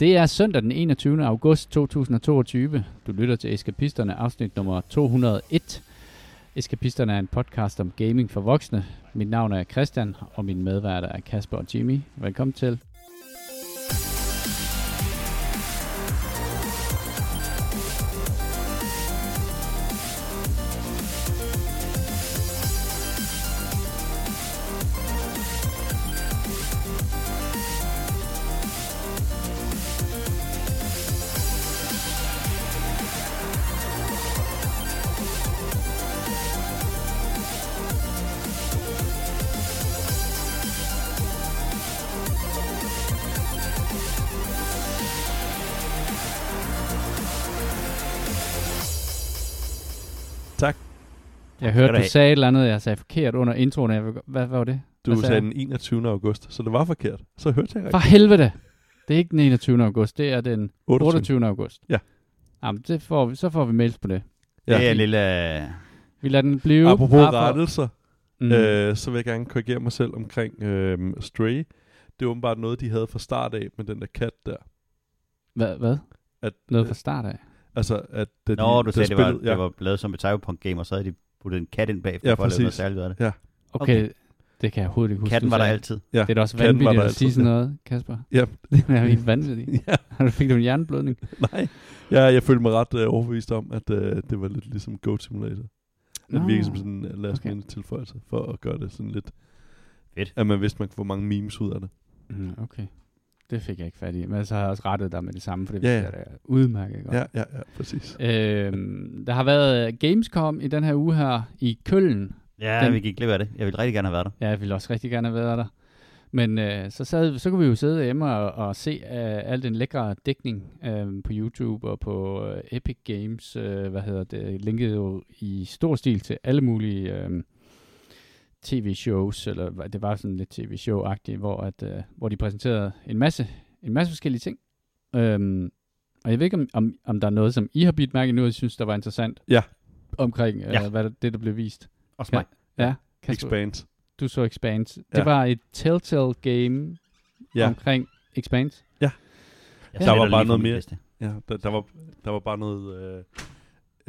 Det er søndag den 21. august 2022. Du lytter til Eskapisterne, afsnit nummer 201. Eskapisterne er en podcast om gaming for voksne. Mit navn er Christian, og min medværter er Kasper og Jimmy. Velkommen til. Hørte, du sagde et eller andet, jeg sagde forkert under introen. Jeg, hvad, hvad var det? Du Hvad sagde den 21. august, så det var forkert. Så hørte jeg For rigtigt. helvede! Det er ikke den 21. august, det er den 28. 28. august. Ja. Jamen, det får vi, så får vi mails på det. Ja. Det er Ja. en lille... øh, Vi lader den blive. Apropos for- rettelser, Mm. øh, så vil jeg gerne korrigere mig selv omkring øh, Stray. Det er åbenbart noget, de havde fra start af med den der kat der. Hvad? hvad? At, Noget fra start af? Altså, at da Nå, de, du sagde, det var, spillet- det var lavet som et cyberpunk-game, og så havde de puttet en kat ind bagefter Ja, for at lave noget særligt af det. Okay, okay. det kan jeg overhovedet ikke huske. Katten var der altid. Ja, Det er da også katten vanvittigt at sige sådan ja. noget, Kasper. Ja, Det er helt vanvittigt. ja, Har du fik du en hjerneblødning? nej. Ja, jeg følte mig ret øh, overbevist om, at øh, det var lidt ligesom Goat Simulator. Det virkede som sådan en uh, last okay. minute tilføjelse for at gøre det sådan lidt... Fedt. At man vidste, man kunne få mange memes ud af det. Mm, okay. Det fik jeg ikke fat i. Men så har jeg også rettet dig med det samme, for det Ja, ja, er udmærket godt. Ja, ja, ja, præcis. Øhm, der har været Gamescom i den her uge her i Køln. Ja, Den- vi gik glip af det. Jeg ville rigtig gerne have været der. Ja, jeg ville også rigtig gerne have været der. Men øh, så, sad, så kunne vi jo sidde hjemme og, og se øh, al den lækre dækning øh, på YouTube og på øh, Epic Games. Øh, hvad hedder det? Linket jo i stor stil til alle mulige øh, tv-shows, eller det var sådan lidt tv-show-agtigt, hvor, at, øh, hvor de præsenterede en masse, en masse forskellige ting. Øhm, og jeg ved ikke, om, om, om der er noget, som I har bidt mærke i nu, og I synes, der var interessant Ja. omkring øh, Ja. hvad der, det, der blev vist. Også Ja. mig. Ja, Kasper, Expanse. du så Expanse. Ja. Det var et Telltale game Ja. omkring Expanse. Jeg Der sletter var bare noget mere-. Ja, der, der, var, der var bare noget, øh,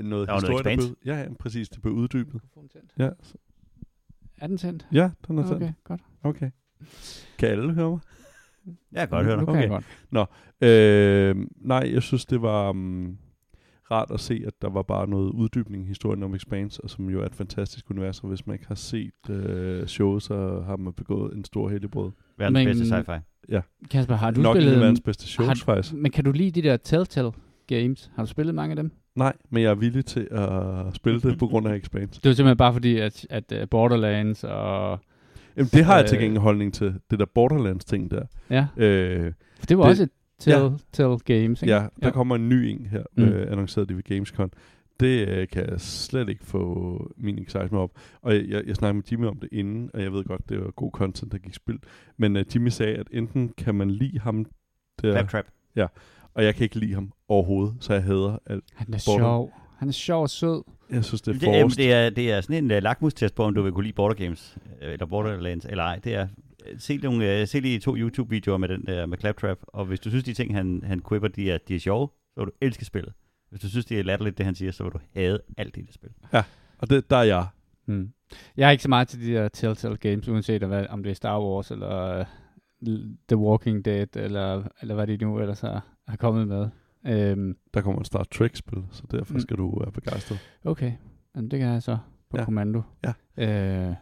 noget Der var noget historie, der blev, ja, ja, præcis, det blev uddybet. Ja, så, Er den tændt? ja den er Okay, okay. godt. okay. Kan alle høre mig? Jeg kan godt høre Nu dig. jeg Okay. godt. Øh, nej, jeg synes, det var um, rart at se, at der var bare noget uddybning i historien om Expanse, og som jo er et fantastisk univers, og hvis man ikke har set øh, showet, så har man begået en stor heldigbrød. Verdens Men- bedste sci-fi. Kasper, har du Nok en af spillet... verdens bedste shows, har- faktisk. Men kan du lide de der Telltale games? Har du spillet mange af dem? Nej, men jeg er villig til at spille det på grund af Expanse. Det var simpelthen bare fordi, at, at uh, Borderlands og... Jamen, det har jeg til Øh. gengæld holdning til, det der Borderlands-ting der. Ja, Øh, for det var Det- også et Telltale games, ikke? Ja, der Ja. kommer en ny en her, Mm. øh, annonceret det ved Gamescom. Det øh, kan jeg slet ikke få min excitement op. Og jeg, jeg, jeg snakkede med Jimmy om det inden, og jeg ved godt, det var god content, der gik spil. Men øh, Jimmy sagde, at enten kan man lide ham, der, Claptrap. og jeg kan ikke lide ham overhovedet, så jeg hader alt. Han er Border- sjov. Han er sjov og sød. Jeg synes, det er Det, det, forrest. det, er, det er sådan en uh, lakmustest på, om du vil kunne lide Border Games, øh, eller Borderlands, eller ej. Det er, se, nogle, uh, se lige to YouTube-videoer med den der med Claptrap, og hvis du synes, de ting, han, han quipper, de er, de er sjove, så vil du elske spillet. Hvis du synes, det er latterligt, det han siger, så vil du hade alt det spil. Og det, der er jeg. Mm. Jeg er ikke så meget til de der Telltale games, uanset hvad, om det er Star Wars, eller uh, The Walking Dead, eller, eller hvad de nu ellers har, har kommet med. Øhm, Der kommer en Star Trek-spil, så derfor Mm. skal du være begejstret. okay, Men det kan jeg så på ja. Kommando. Ja. Øh,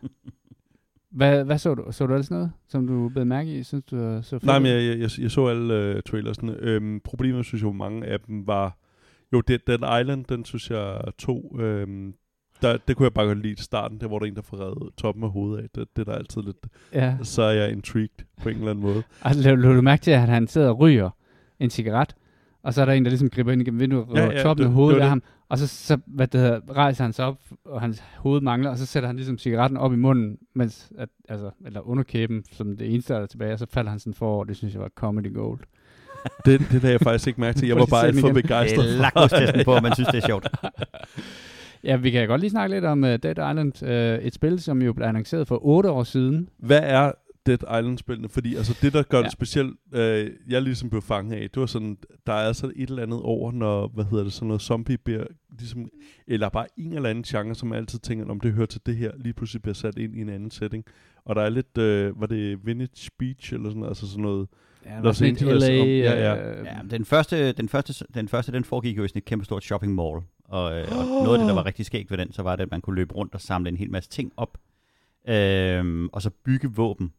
hvad, hvad så du? Så du ellers noget, som du blev mærke i? Synes du så fedt Nej, men jeg, jeg, jeg, jeg så alle uh, trailersne. Øhm, problemet, synes jeg, mange af dem var... Jo, Dead, Dead Island, den synes jeg tog... Øhm, der, det kunne jeg bare godt lide i starten, der hvor der er en, der får reddet toppen af hovedet af. Det, det er der altid lidt... Ja. Så er jeg intrigued på en eller anden måde. Altså, lad du mærke til, at han sidder og ryger en cigaret, og så er der en, der ligesom griber ind igennem vinduet og Ja, ja, toppen af hovedet af ham, og så, så hvad det hedder, rejser han sig op, og hans hoved mangler, og så sætter han ligesom cigaretten op i munden, mens, at, altså, eller underkæben, som det eneste, der er tilbage, og så falder han sådan forover. Det synes jeg var comedy gold. Det, det lagde jeg faktisk ikke mærke til. Jeg var bare alt for begejstret. Det er lakmustesten på, at man synes, det er sjovt. Ja, vi kan godt lige snakke lidt om uh, Dead Island. Uh, et spil, som jo blev annonceret for otte år siden. Hvad er Dead Island-spillene, fordi altså det, der gør ja. Det specielt, øh, jeg ligesom blev fanget af, det var sådan, der er altså et eller andet over, når, hvad hedder det, sådan noget zombie bliver, ligesom, eller bare en eller anden genre, som jeg altid tænker, om det hører til det her, lige pludselig bliver sat ind i en anden setting. Og der er lidt, øh, var det Village Beach, eller sådan noget, altså sådan noget, Ja, Los Angeles LA, om- ja, ja. øh, Ja, den første, den første, den første, den foregik jo i sådan et kæmpe stort shopping mall. Og, øh, og noget af det, der var rigtig skægt ved den, så var det, at man kunne løbe rundt og samle en hel masse ting op. Øhm, og så bygge våben,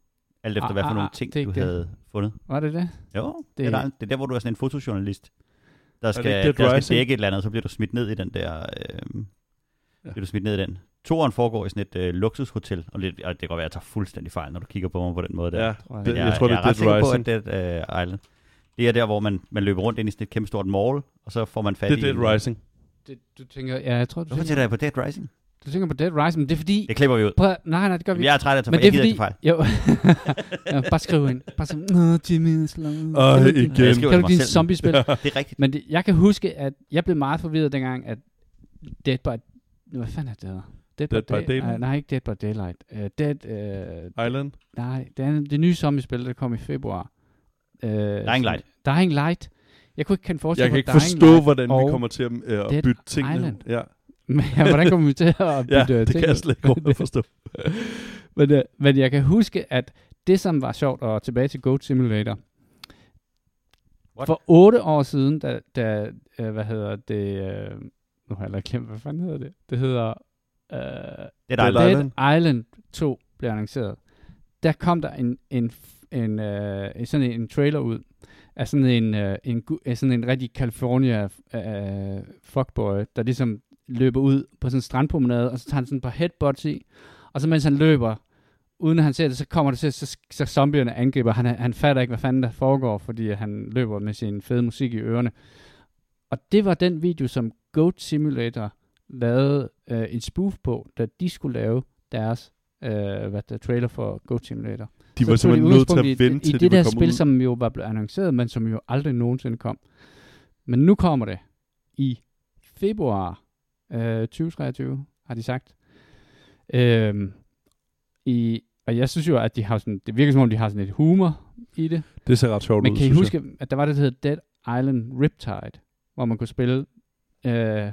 alt efter Ah, hvad for ah, nogle ah, ting, det du det. havde fundet. Var det det? Jo, det, Det- det, er, der, det er der, hvor du er sådan en fotojournalist, der det skal, ikke Dead der skal dække et eller andet, så bliver du smidt ned i den der... Øh, Ja. Bliver du smidt ned i den. Toren foregår i sådan et øh, luksushotel, og, lidt, og det kan godt være, at jeg tager fuldstændig fejl, når du kigger på mig på den måde der. ja, tror jeg. det, Men jeg, tror, det jeg er ret Dead sikker på, at Dead uh, Island, det er der, hvor man, man løber rundt ind i sådan et kæmpe stort mall, og så får man fat Det i... er Dead Rising. Det, du tænker, ja, jeg tror, du Hvorfor tænker, tænker jeg på Dead Rising? Du tænker på Dead Rising, men det er fordi... Det klipper vi ud. Prøv, nej, nej, det gør vi Jamen, jeg er træt af at tage Men det Jeg er fordi... ikke fejl. Jo. ja, bare skriv ind. Bare sådan, Nå, Jimmy er. Åh, du ikke- igen. Jeg Kan du din zombie-spil? Det er rigtigt. Men det, jeg kan huske, at jeg blev meget forvirret dengang, at Dead by... Hvad fanden er det, der hedder? Dead, Dead by Day- Daylight? Nej, nej, ikke Dead by Daylight. Uh, Dead... Uh, Island. nej, det er det nye zombie-spil, der kom i februar. Uh, Dying Light. Dying Light. Jeg kunne ikke kende forskel Jeg kan på ikke Dying forstå, Light hvordan vi kommer til at, øh, at Dead bytte tingene. Island. Ja, Men hvordan kommer vi til at bytte ja ja, det kan jeg slet ikke forstå. men, uh, men jeg kan huske, at det, som var sjovt, og tilbage til Goat Simulator, What? for otte år siden, da, da uh, hvad hedder det, uh, nu har jeg allerede glemt, hvad fanden hedder det? Det hedder uh, Dead Dead Island. Dead Island. Island 2 blev annonceret. Der kom der en, en, en, uh, sådan en trailer ud af sådan en, uh, en, sådan en rigtig California uh, fuckboy, der ligesom løber ud på sådan en strandpromenade, og så tager han sådan et par headbutts i, og så mens han løber, uden at han ser det, så kommer det til, så, så zombierne angriber. Han, han fatter ikke, hvad fanden der foregår, fordi han løber med sin fede musik i ørerne. Og det var den video, som Goat Simulator lavede øh, en spoof på, da de skulle lave deres øh, hvad der, trailer for Goat Simulator. De Så var simpelthen nødt til at vente i, til i de det var der spil, ud. som jo var blevet annonceret, men som jo aldrig nogensinde kom. Men nu kommer det i februar øh, 2023, har de sagt. Øhm, i, og jeg synes jo, at de har sådan, det virker som om, de har sådan lidt humor i det. Det ser ret sjovt Men ud, kan I huske, at der var det, der hed Dead Island Riptide, hvor man kunne spille... Øh,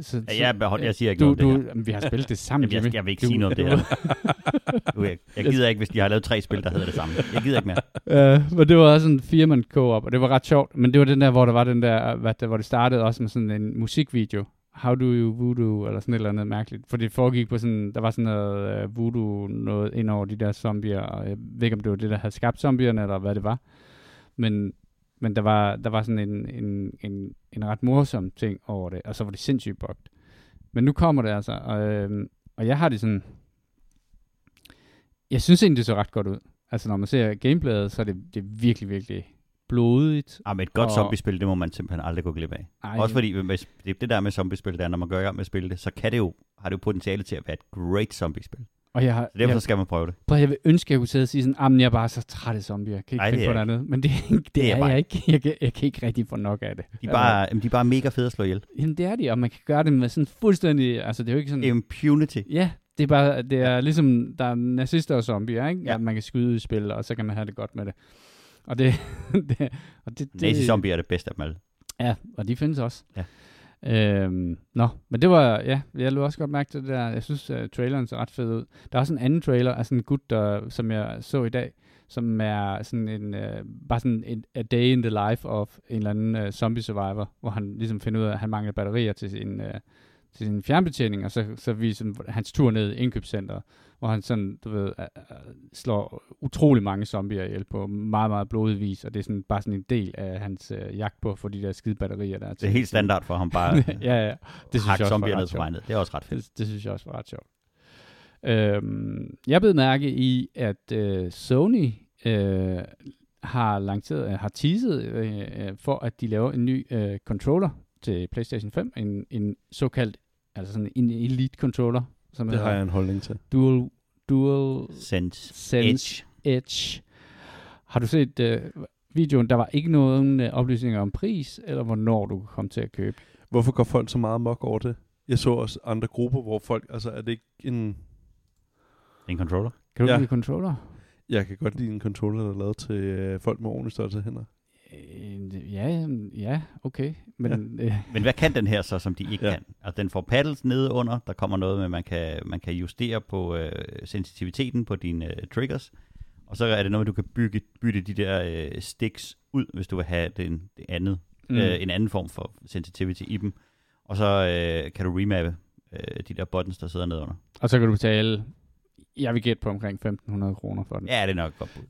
så, Ja, jeg, behold, jeg siger ikke du, noget om du, det her. vi har spillet det sammen, Jamen, jeg, jeg vil ikke Du- sige noget om det her. Du, jeg, jeg gider ikke, hvis de har lavet tre spil, der hedder det samme. Jeg gider ikke mere. Uh, men det var også en firman co-op, og det var ret sjovt. Men det var den der, hvor der var den der, hvad der, hvor det startede også med sådan en musikvideo. How do you voodoo, eller sådan et eller andet mærkeligt. For det foregik på sådan, der var sådan noget uh, voodoo noget ind over de der zombier, og jeg ved ikke, om det var det, der havde skabt zombierne, eller hvad det var. Men, men der var, der var sådan en, en, en, en ret morsom ting over det, og så var det sindssygt bugt. Men nu kommer det altså, og, øh, og jeg har det sådan, jeg synes egentlig, det så ret godt ud. Altså, når man ser gameplayet, så er det, det er virkelig, virkelig blodigt. Ah, men et godt Og- zombiespil, det må man simpelthen aldrig gå glip af. Ej, Også fordi, hvis, det, det der med zombiespil, der når man går i gang med at spille det, så kan det jo, har det jo potentiale til at være et great zombiespil. Og jeg, har, Så derfor jeg, så skal man prøve det. prøv, jeg vil ønske, at jeg kunne sidde og sige sådan, at jeg er bare så træt af zombier. Jeg kan ikke Ej, finde på noget andet. Men det, det, Det er er, bare jeg ikke. Jeg kan, jeg kan ikke rigtig få nok af det. De er bare, jamen, de er bare mega fede at slå ihjel. Jamen, det er de, og man kan gøre det med sådan fuldstændig... Altså, det er jo ikke sådan... Impunity. Ja, det er bare, det er ligesom, der er nazister og zombier, ikke? Ja. At man kan skyde i spil, og så kan man have det godt med det. Og det, det, og det, det Nazi-zombie er det bedste af dem alle. Ja, og de findes også. Ja. Øhm, nå, men det var, ja, jeg lå også godt mærke til det der. Jeg synes, uh, traileren ser ret fed ud. Der er også en anden trailer af sådan en gut, der, som jeg så i dag, som er sådan en, uh, bare sådan en a day in the life of en eller anden uh, zombie survivor, hvor han ligesom finder ud af, at han mangler batterier til sin, uh, til sin fjernbetjening, og så, så viser han hans tur ned i indkøbscenteret, hvor han sådan, du ved, uh, uh, slår utrolig mange zombier ihjel på meget, meget blodig vis, og det er sådan, bare sådan en del af hans uh, jagt på at få de der skide batterier der. er Det er helt standard for ham bare at ja, ja. Det synes jeg også zombier ned på ned. Det er også ret fedt. Det, det synes jeg også var ret sjovt. Øhm, jeg blev mærke i, at øh, Sony øh, har lanceret, øh, har teaset øh, øh, for, at de laver en ny øh, controller til PlayStation 5, en, en såkaldt, altså sådan en elite controller, som Det har jeg en holdning til. Dual, Dual Sense. Sense Edge. Edge. Har du set øh, videoen? Der var ikke nogen øh, oplysninger om pris, eller hvornår du kan komme til at købe. Hvorfor går folk så meget mok over det? Jeg så også andre grupper, hvor folk, altså er det ikke en... En controller. Kan du Ja. ja. lide controller? Jeg kan godt lide en controller, der er lavet til øh, folk med ordentligt størrelse hænder. Øh, ja, ja, okay. Men ja. Øh, Men hvad kan den her så, som de ikke Ja. kan? Altså, den får paddles nede under. Der kommer noget med, man kan, man kan justere på øh, sensitiviteten på dine øh, triggers. Og så er det noget, du kan bygge, bytte de der øh, sticks ud, hvis du vil have den, det andet, mm. øh, en anden form for sensitivity i dem. Og så øh, kan du remappe øh, de der buttons, der sidder nedenunder. Og så kan du betale, jeg vil gætte på omkring 1.500 kroner for den. Ja, det er nok godt bud.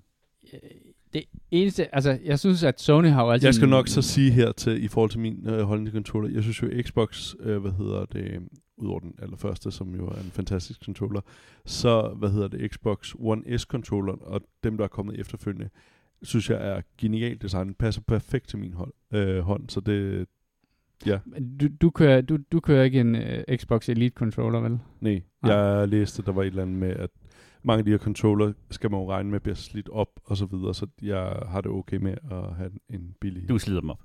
Det eneste, altså jeg synes, at Sony har jo altid... Jeg skal nok så sige her til, i forhold til min øh, holdning til controller, jeg synes jo Xbox, øh, hvad hedder det, udover den allerførste, som jo er en fantastisk controller, så, hvad hedder det, Xbox One S controller og dem, der er kommet efterfølgende, synes jeg er genialt designet, passer perfekt til min hold, øh, hånd, så det, Du, du, kører, du, du kører ikke en uh, Xbox Elite controller, vel? nej, Nej. jeg læste, der var et eller andet med, at mange af de her controller skal man jo regne med bliver slidt op og så videre, så jeg har det okay med at have en billig. Du slider dem op.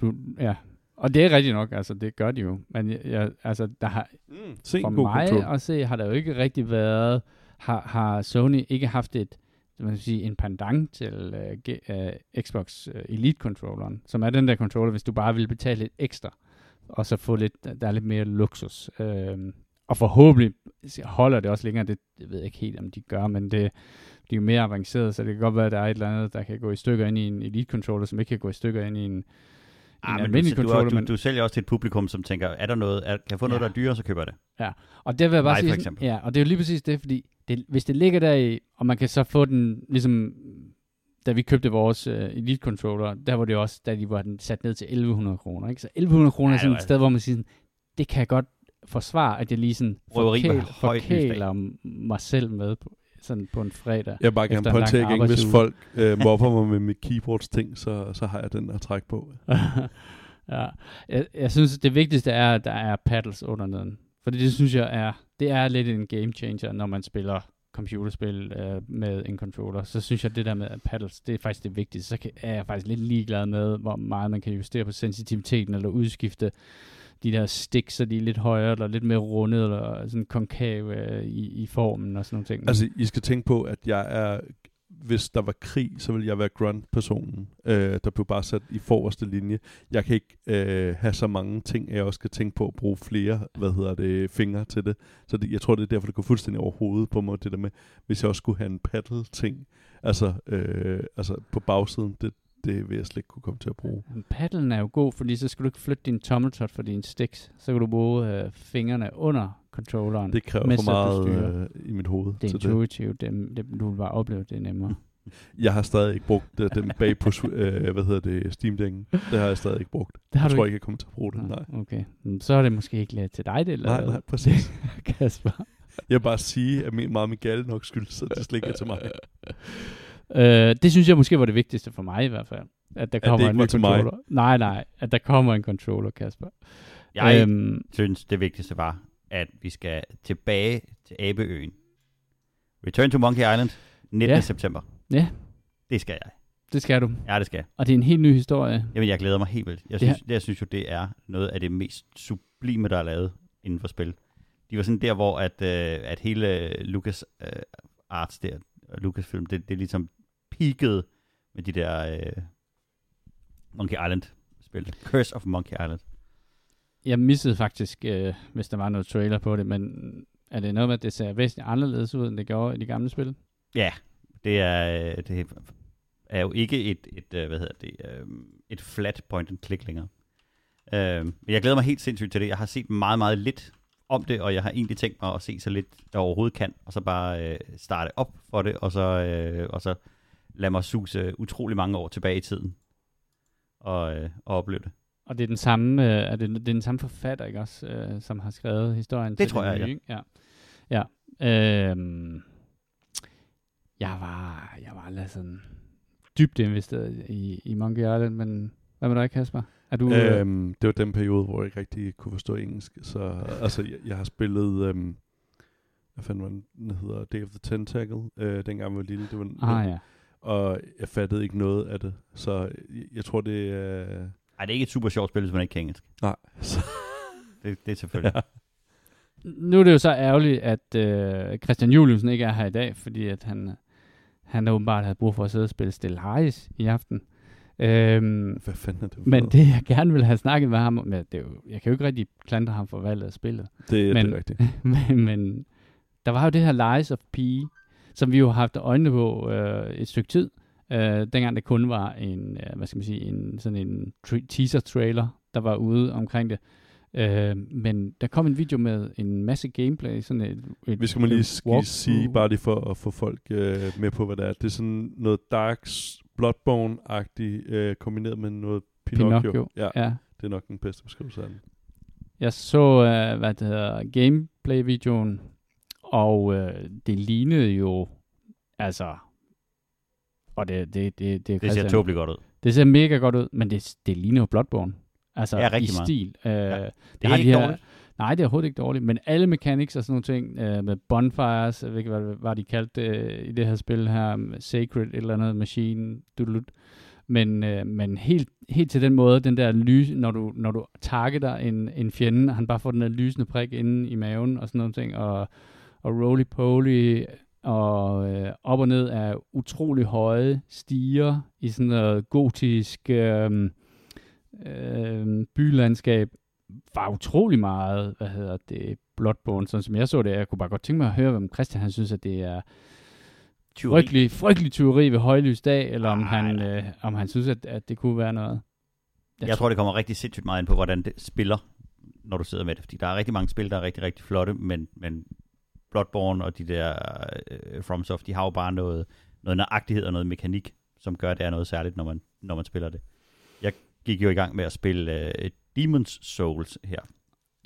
Du, ja. Og det er rigtigt nok, altså det gør de jo. Men jeg, jeg, altså, der har, mm, se for mig controller. at se, har der jo ikke rigtig været, har, har Sony ikke haft et, man kan sige, en pendant til uh, G, uh, Xbox uh, Elite controlleren, som er den der controller, hvis du bare vil betale lidt ekstra, og så få lidt, der er lidt mere luksus. Uh, og forhåbentlig holder det også længere, det, det ved jeg ikke helt, om de gør, men det, de er jo mere avanceret, så det kan godt være, at der er et eller andet, der kan gå i stykker ind i en Elite controller, som ikke kan gå i stykker ind i en, Ah, men almindelig du, controller. du, men, du, sælger også til et publikum, som tænker, er der noget, er, kan jeg få noget, Ja. der er dyrere, så køber jeg det. Og det vil jeg bare Mig, sige, for eksempel. ja, og det er jo lige præcis det, fordi det, hvis det ligger der i, og man kan så få den, ligesom da vi købte vores uh, Elite controller, der var det også, da de var den sat ned til 1100 kroner, ikke? Så 1100 kroner Ja, er sådan et sted, hvor man siger, sådan, det kan jeg godt forsvare, at jeg lige sådan Røveri med forkæler, mig selv med på, sådan på en fredag. Jeg vil bare gerne pointere igen, hvis folk øh, mobber mig med mit keyboards ting, så, så har jeg den at trække på. ja. jeg, jeg synes, det vigtigste er, at der er paddles under neden. For det synes jeg er, det er lidt en game changer, når man spiller computerspil øh, med en controller. Så synes jeg, det der med paddles, det er faktisk det vigtigste. Så kan, er jeg faktisk lidt ligeglad med, hvor meget man kan justere på sensitiviteten, eller udskifte de der stik, så de er lidt højere, eller lidt mere rundet, eller sådan konkav øh, i, i formen og sådan nogle ting. Altså, I skal tænke på, at jeg er... Hvis der var krig, så vil jeg være grunt-personen, øh, der blev bare sat i forreste linje. Jeg kan ikke øh, have så mange ting, at jeg også skal tænke på at bruge flere, hvad hedder det, fingre til det. Så det, jeg tror, det er derfor, det går fuldstændig over hovedet på mig, det der med, hvis jeg også skulle have en paddle-ting, altså, øh, altså på bagsiden, det, det vil jeg slet ikke kunne komme til at bruge. Men Paddlen er jo god, fordi så skal du ikke flytte din tommeltot for dine sticks. Så kan du bruge øh, fingrene under controlleren. Det kræver for at meget øh, i mit hoved. det er til det. intuitivt. Det, det, du vil bare opleve det nemmere. Jeg har stadig ikke brugt øh, den bag på, øh, hvad hedder det, steam Deck'en. Det har jeg stadig ikke brugt. Det har jeg du tror ikke. jeg kommer til at bruge det. Nej, Okay. Så er det måske ikke lidt til dig, det eller nej, nej præcis. Kasper. Jeg vil bare sige, at min meget min gale nok skyldes, så det slet ikke er til mig. øh, det synes jeg måske var det vigtigste for mig i hvert fald. At der det kommer ikke en var ny til mig? controller. Nej, nej. At der kommer en controller, Kasper. Jeg Øhm, synes, det vigtigste var, at vi skal tilbage til Abeøen. Return to Monkey Island, 19. Ja. september. Ja. Det skal jeg. det skal du. Ja, det skal jeg. Og det er en helt ny historie. Jamen, jeg glæder mig helt vildt. Jeg Det synes, det, jeg synes jo, det er noget af det mest sublime, der er lavet inden for spil. De var sådan der, hvor at, øh, at hele Lucas øh, Arts der, Lucasfilm, det, det ligesom peakede med de der øh, Monkey Island-spil. Curse of Monkey Island. Jeg missede faktisk, øh, hvis der var noget trailer på det, men er det noget med, at det ser væsentligt anderledes ud, end det gjorde i de gamle spil? Ja, det er, øh, det er jo ikke et, et øh, hvad hedder det, øh, et flat point and click længere. Øh, men jeg glæder mig helt sindssygt til det. Jeg har set meget, meget lidt om det, og jeg har egentlig tænkt mig at se så lidt, jeg overhovedet kan, og så bare øh, starte op for det, og så, øh, og så lade mig suse utrolig mange år tilbage i tiden, og, øh, og opleve det. Og det er den samme, øh, er det, det er den samme forfatter, ikke også, øh, som har skrevet historien til tror jeg, nye, ja. Ja. ja. Øhm, jeg var, jeg var lidt sådan dybt investeret i, i Monkey Island, men hvad med dig, Kasper? Er du, øh, Øhm, det var den periode, hvor jeg ikke rigtig kunne forstå engelsk. Så altså, jeg, jeg har spillet, øhm, hvad fanden var den, den hedder, Day of the Tentacle, øh, dengang jeg var lille. Det var, ah ja. Og jeg fattede ikke noget af det. Så jeg, jeg tror, det er... Øh, Ej, det er ikke et super sjovt spil, hvis man ikke kan engelsk. nej. Så, Det, det er selvfølgelig. ja. Nu er det jo så ærgerligt, at øh, Christian Juliusen ikke er her i dag, fordi at han, han åbenbart havde brug for at sidde og spille Stellaris i aften. Øhm, Hvad fanden er det? for men det, jeg gerne vil have snakket med ham om, ja, det er jo, jeg kan jo ikke rigtig klandre ham for valget af spillet. det, er- men- det er rigtigt. men, men der var jo det her Lies of P, som vi jo har haft øjnene på øh, et stykke tid, øh, dengang det kun var en, øh, hvad skal man sige, en, sådan en tra- teaser-trailer, der var ude omkring det. Øh, men der kom en video med en masse gameplay, sådan et, et Vi skal man lige walkthrough. sige, bare lige for at få folk øh, med på, hvad det er. Det er sådan noget Dark Bloodborne-agtigt, øh, kombineret med noget Pinocchio. Pinocchio. Ja, Ja, det er nok den bedste beskrivelse af den. jeg så, øh, hvad det hedder, gameplay-videoen, og øh, det lignede jo, altså, og det, det, det, det, er Det ser tåbeligt godt ud. Det ser mega godt ud, men det, det ligner jo Bloodborne. Altså Ja, i rigtig meget. stil. Øh, Ja. det, er har de ikke her, dårligt. Nej, det er overhovedet ikke dårligt, men alle mechanics og sådan nogle ting, øh, med bonfires, jeg ved ikke, hvad, hvad de kaldte det øh, i det her spil her, Sacred, et eller andet machine, dudelut. Men, øh, men helt, helt til den måde, den der lys, når du, når du targeter en, en fjende, og han bare får den der lysende prik inde i maven og sådan nogle ting, og, og roly-poly, og øh, op og ned af utrolig høje stiger i sådan noget gotisk øh, øh, bylandskab, var utrolig meget, hvad hedder det, Bloodborne, sådan som jeg så det. Jeg kunne bare godt tænke mig at høre, om Christian han synes, at det er Tyveri. frygtelig, frygtelig tyveri ved højlys dag, eller om, Nej, han, nej. øh, om han synes, at, at det kunne være noget. Jeg tror, det kommer rigtig sindssygt meget ind på, hvordan det spiller, når du sidder med det. Fordi der er rigtig mange spil, der er rigtig, rigtig flotte, men, men Bloodborne og de der øh, FromSoft, de har jo bare noget, noget nøjagtighed og noget mekanik, som gør, at det er noget særligt, når man, når man spiller det. Jeg gik jo i gang med at spille øh, Demon's Souls her,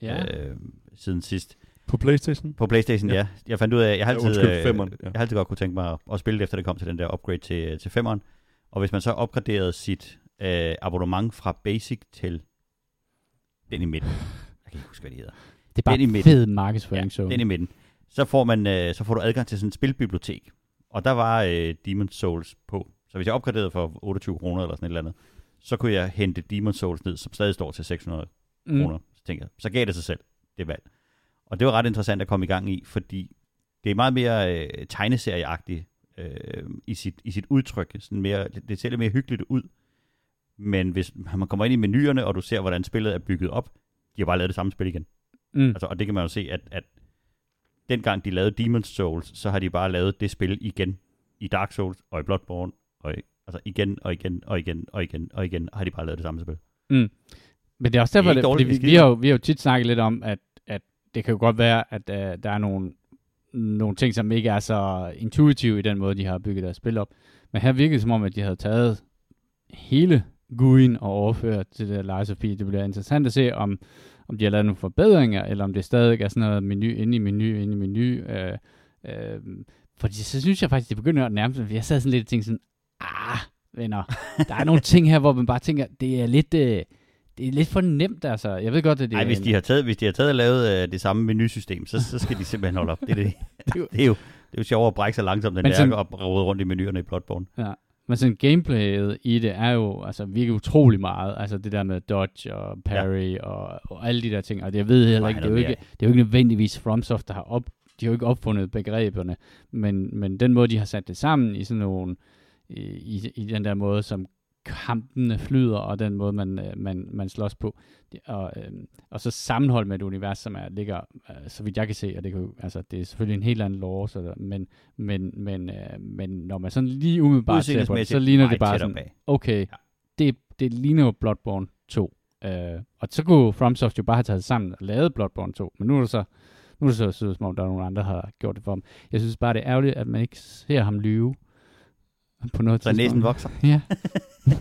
ja. øh, siden sidst. På Playstation? På Playstation, Ja. ja. ja. Jeg fandt ud af, at jeg har Ja, altid, undskyld, øh, femmeren, ja. jeg har altid godt kunne tænke mig at, spille det, efter det kom til den der upgrade til, til femmeren. Og hvis man så opgraderede sit øh, abonnement fra Basic til den i midten, jeg kan ikke huske, hvad det hedder, det er bare den i en midten. fed markedsføring, så. den i midten, så får, man, øh, så får du adgang til sådan et spilbibliotek. Og der var øh, Demon's Souls på. Så hvis jeg opgraderede for 28 kroner eller sådan et eller andet, så kunne jeg hente Demon's Souls ned, som stadig står til 600 mm. kroner. Så tænker jeg, så gav det sig selv, det valg. Og det var ret interessant at komme i gang i, fordi det er meget mere øh, tegneserieagtigt øh, i, sit, i sit udtryk. Sådan mere, det ser lidt mere hyggeligt ud. Men hvis man kommer ind i menuerne, og du ser, hvordan spillet er bygget op, de har bare lavet det samme spil igen. Mm. Altså, og det kan man jo se, at, at dengang de lavede Demon's Souls, så har de bare lavet det spil igen i Dark Souls og i Bloodborne, og i, altså igen og igen og igen og igen og igen, har de bare lavet det samme spil. Mm. Men det er også Det er derfor, det, dårligt, fordi er vi, vi, har jo, vi har jo tit snakket lidt om, at, at det kan jo godt være, at uh, der er nogle, nogle ting, som ikke er så intuitive i den måde, de har bygget deres spil op. Men her virkede det som om, at de havde taget hele GUI'en og overført til det Lies of P. Det bliver interessant at se, om, om de har lavet nogle forbedringer, eller om det stadig er sådan noget menu inde i menu, inde i menu. Øh, øh, fordi så synes jeg faktisk, det begynder at nærme sig. Jeg sad sådan lidt og tænkte sådan, ah, venner, der er nogle ting her, hvor man bare tænker, det er lidt... Øh, det er lidt for nemt, altså. Jeg ved godt, at det Nej, er hvis de har taget, hvis de har taget og lavet øh, det samme menusystem, så, så skal de simpelthen holde op. Det er, det. Det er jo- det er jo, det er jo sjovere at brække sig langsomt, det sådan- er at rode rundt i menuerne i Bloodborne. Ja. Men sådan gameplayet i det er jo, altså virkelig utrolig meget. Altså det der med dodge og parry ja. og, og alle de der ting. Og det, jeg ved heller ikke, det er, jo ikke, det er jo ikke nødvendigvis FromSoft, der har op, de har jo ikke opfundet begreberne. Men, men den måde, de har sat det sammen i sådan nogle, i, i, den der måde, som kampene flyder, og den måde, man, øh, man, man slås på. Og, øhm, og så sammenhold med et univers, som er, ligger, øh, så vidt jeg kan se, og det, kan, altså, det er selvfølgelig en helt anden lore, så der, men, men, men, øh, men når man sådan lige umiddelbart ser på det, så ligner det bare sådan, bag. okay, Ja. det, det ligner jo Bloodborne 2. Øh, og så kunne FromSoft jo bare have taget sammen og lavet Bloodborne 2, men nu er det så, nu er det så så, som om, der er nogle andre, der har gjort det for ham. Jeg synes bare, det er ærgerligt, at man ikke ser ham lyve på noget Så næsen vokser. Ja.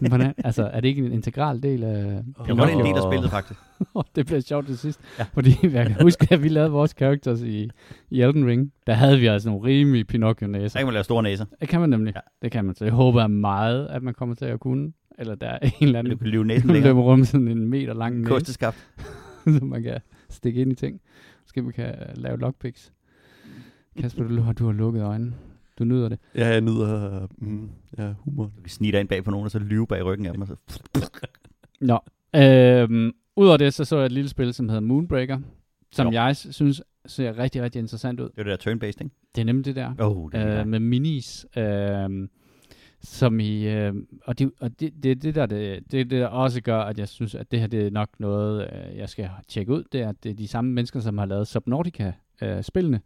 Hvordan, altså, er det ikke en integral del af... Det var en del af spillet, faktisk. det bliver sjovt til sidst. Ja. Fordi jeg kan huske, at vi lavede vores characters i, i Elden Ring. Der havde vi altså nogle rimelige Pinocchio-næser. kan man lave store næser. Det kan man nemlig. Ja. Det kan man. Så jeg håber meget, at man kommer til at kunne. Eller der er en eller Du anden, kan lyve næsen der længere. løber rundt sådan en meter lang næse, Kosteskaft. så man kan stikke ind i ting. Måske vi kan lave lockpicks. Kasper, du, har- du har lukket øjnene. Du nyder det. Ja, jeg nyder mm, ja, humor. Du kan snige dig ind bag på nogen, og så lyve bag ryggen af dem. Og så... Nå. Øhm, Udover det, så så jeg et lille spil, som hedder Moonbreaker, som Jo. jeg synes ser rigtig, rigtig interessant ud. Det er det der turn-based, ikke? Det er nemlig det der. Oh, det er øh, med minis, øh, som i, øh, og, det, og det, det, det, der, det, det, det der også gør, at jeg synes, at det her det er nok noget, øh, jeg skal tjekke ud, det er, at det er de samme mennesker, som har lavet Subnautica-spillene, øh,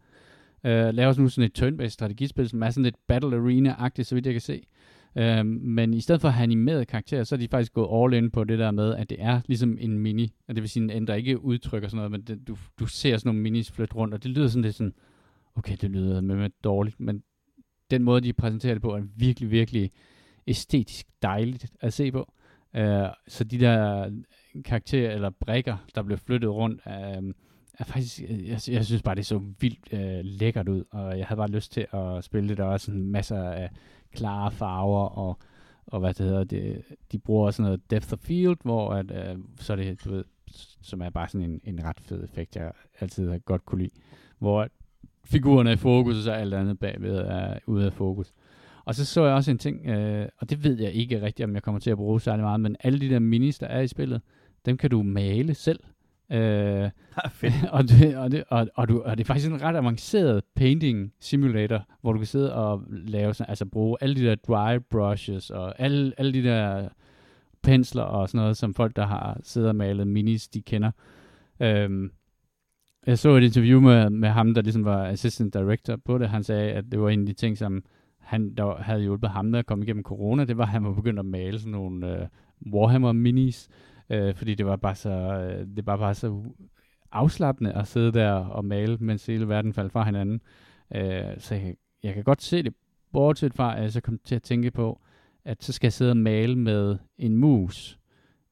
Øh, laver nu sådan et turn-based strategispil, som er sådan lidt Battle Arena-agtigt, så vidt jeg kan se. Øh, men i stedet for at have animerede karakterer, så er de faktisk gået all in på det der med, at det er ligesom en mini, og det vil sige, at den ændrer ikke udtryk og sådan noget, men det, du, du ser sådan nogle minis flytte rundt, og det lyder sådan lidt sådan, okay, det lyder med, med dårligt, men den måde, de præsenterer det på, er virkelig, virkelig æstetisk dejligt at se på. Uh, så de der karakterer eller brækker, der bliver flyttet rundt, uh, er faktisk, øh, jeg, jeg synes bare, det så vildt øh, lækkert ud, og jeg havde bare lyst til at spille det. Der var sådan masser af klare farver, og, og hvad det hedder, det, de bruger sådan noget depth of field, hvor at, øh, så er det, du ved, som er bare sådan en, en ret fed effekt, jeg altid har godt kunne lide, hvor figurerne er i fokus, og så alt andet bagved er ude af fokus. Og så så jeg også en ting, øh, og det ved jeg ikke rigtigt, om jeg kommer til at bruge særlig meget, men alle de der minis, der er i spillet, dem kan du male selv. Øh, og, det, og, det, og, og, du, og det er faktisk en ret avanceret painting simulator, hvor du kan sidde og lave sådan, altså bruge alle de der dry brushes og alle, alle de der pensler og sådan noget, som folk, der har siddet og malet minis, de kender. Øh, jeg så et interview med, med ham, der ligesom var assistant director på det. Han sagde, at det var en af de ting, som han der havde hjulpet ham med at komme igennem corona. Det var, at han var begyndt at male sådan nogle uh, Warhammer minis, uh, fordi det var bare så, uh, det var bare så afslappende at sidde der og male, mens hele verden faldt fra hinanden. Uh, så jeg, jeg kan godt se det, bortset fra, at jeg så kom til at tænke på, at så skal jeg sidde og male med en mus.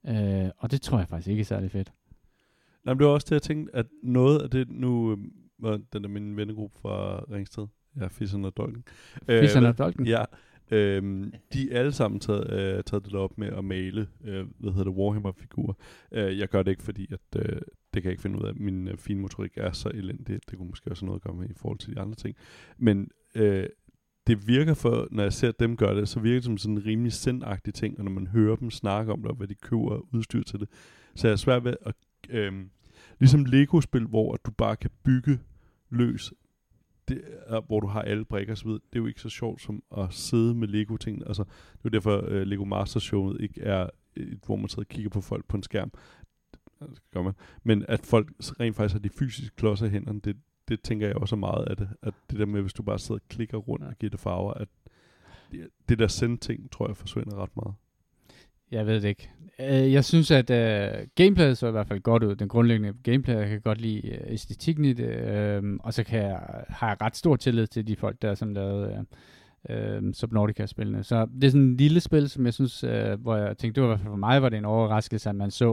Uh, og det tror jeg faktisk ikke er særlig fedt. Nej, men det var også det, jeg tænkte, at noget af det nu, var den der min vennegruppe fra Ringsted, ja, Fisserne og Dolken. Fisserne og Dolken? Ja, Øhm, de er alle sammen taget, øh, taget det op med at male, øh, hvad hedder det, Warhammer-figurer. Øh, jeg gør det ikke, fordi at, øh, det kan jeg ikke finde ud af. Min øh, finmotorik er så elendig. Det kunne måske også have noget at gøre med i forhold til de andre ting. Men øh, det virker for, når jeg ser dem gøre det, så virker det som sådan en rimelig sindagtig ting, og når man hører dem snakke om det, og hvad de køber udstyr til det, så er jeg svært ved at Øh, ligesom Lego-spil, hvor du bare kan bygge løs, det er, hvor du har alle brækker osv., det er jo ikke så sjovt som at sidde med Lego-ting. Altså, det er derfor, uh, Lego Master Showet ikke er et, hvor man sidder og kigger på folk på en skærm. Det gør man. Men at folk rent faktisk har de fysiske klodser i hænderne, det, det tænker jeg også meget af det. At det der med, hvis du bare sidder og klikker rundt og giver det farver, at det, det der send-ting, tror jeg, forsvinder ret meget. Jeg ved det ikke. Uh, jeg synes, at uh, gameplayet så i hvert fald godt ud. Den grundlæggende gameplay, jeg kan godt lide øh, æstetikken i det. Uh, og så kan jeg, har jeg ret stor tillid til de folk, der som lavede uh, uh, øhm, Subnautica-spillene. Så det er sådan en lille spil, som jeg synes, uh, hvor jeg tænkte, det var i hvert fald for mig, var det en overraskelse, at man så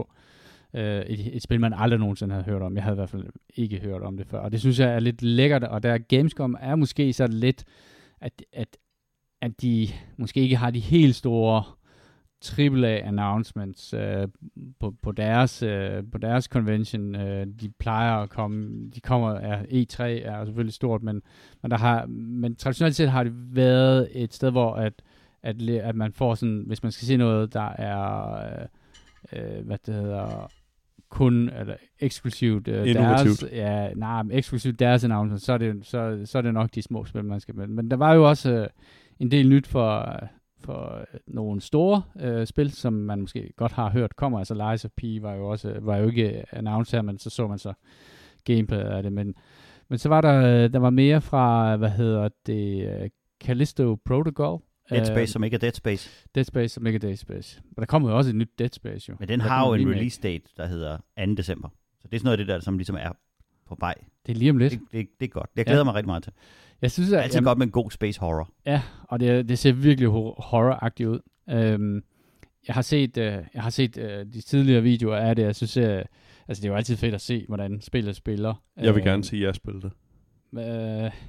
uh, et, et spil, man aldrig nogensinde havde hørt om. Jeg havde i hvert fald ikke hørt om det før. Og det synes jeg er lidt lækkert, og der Gamescom er måske så lidt, at, at, at de måske ikke har de helt store AAA announcements øh, på, på, deres, øh, på deres convention. Øh, de plejer at komme, de kommer, er E3 er selvfølgelig stort, men, men, der har, men traditionelt set har det været et sted, hvor at, at, at man får sådan, hvis man skal se noget, der er, øh, hvad det hedder, kun eller eksklusivt øh, deres, ja, nej, eksklusivt deres announcement, så er, det, så, så er det nok de små spil, man skal med. Men der var jo også øh, en del nyt for, for øh, nogle store øh, spil, som man måske godt har hørt kommer. Altså Lies of P var jo også var jo ikke announced her, men så så man så gameplay af det. Men, men så var der, øh, der var mere fra, hvad hedder det, Callisto Protocol. Dead Space, som ikke er Dead Space. Dead Space, som ikke er Dead Space. Men der kommer jo også et nyt Dead Space, jo. Men den der har jo en release date, der hedder 2. december. Så det er sådan noget af det der, som ligesom er på vej. Det er lige om lidt. Det, det, det er godt. Jeg glæder ja. mig rigtig meget til. Jeg synes, at, det er altid jamen, godt med en god space horror. Ja, og det, det ser virkelig horror-agtigt ud. Øhm, jeg har set, øh, jeg har set øh, de tidligere videoer af det. Jeg synes, øh, altså det er jo altid fedt at se, hvordan spillet spiller. Jeg vil øh, gerne se jer spille det. Øh,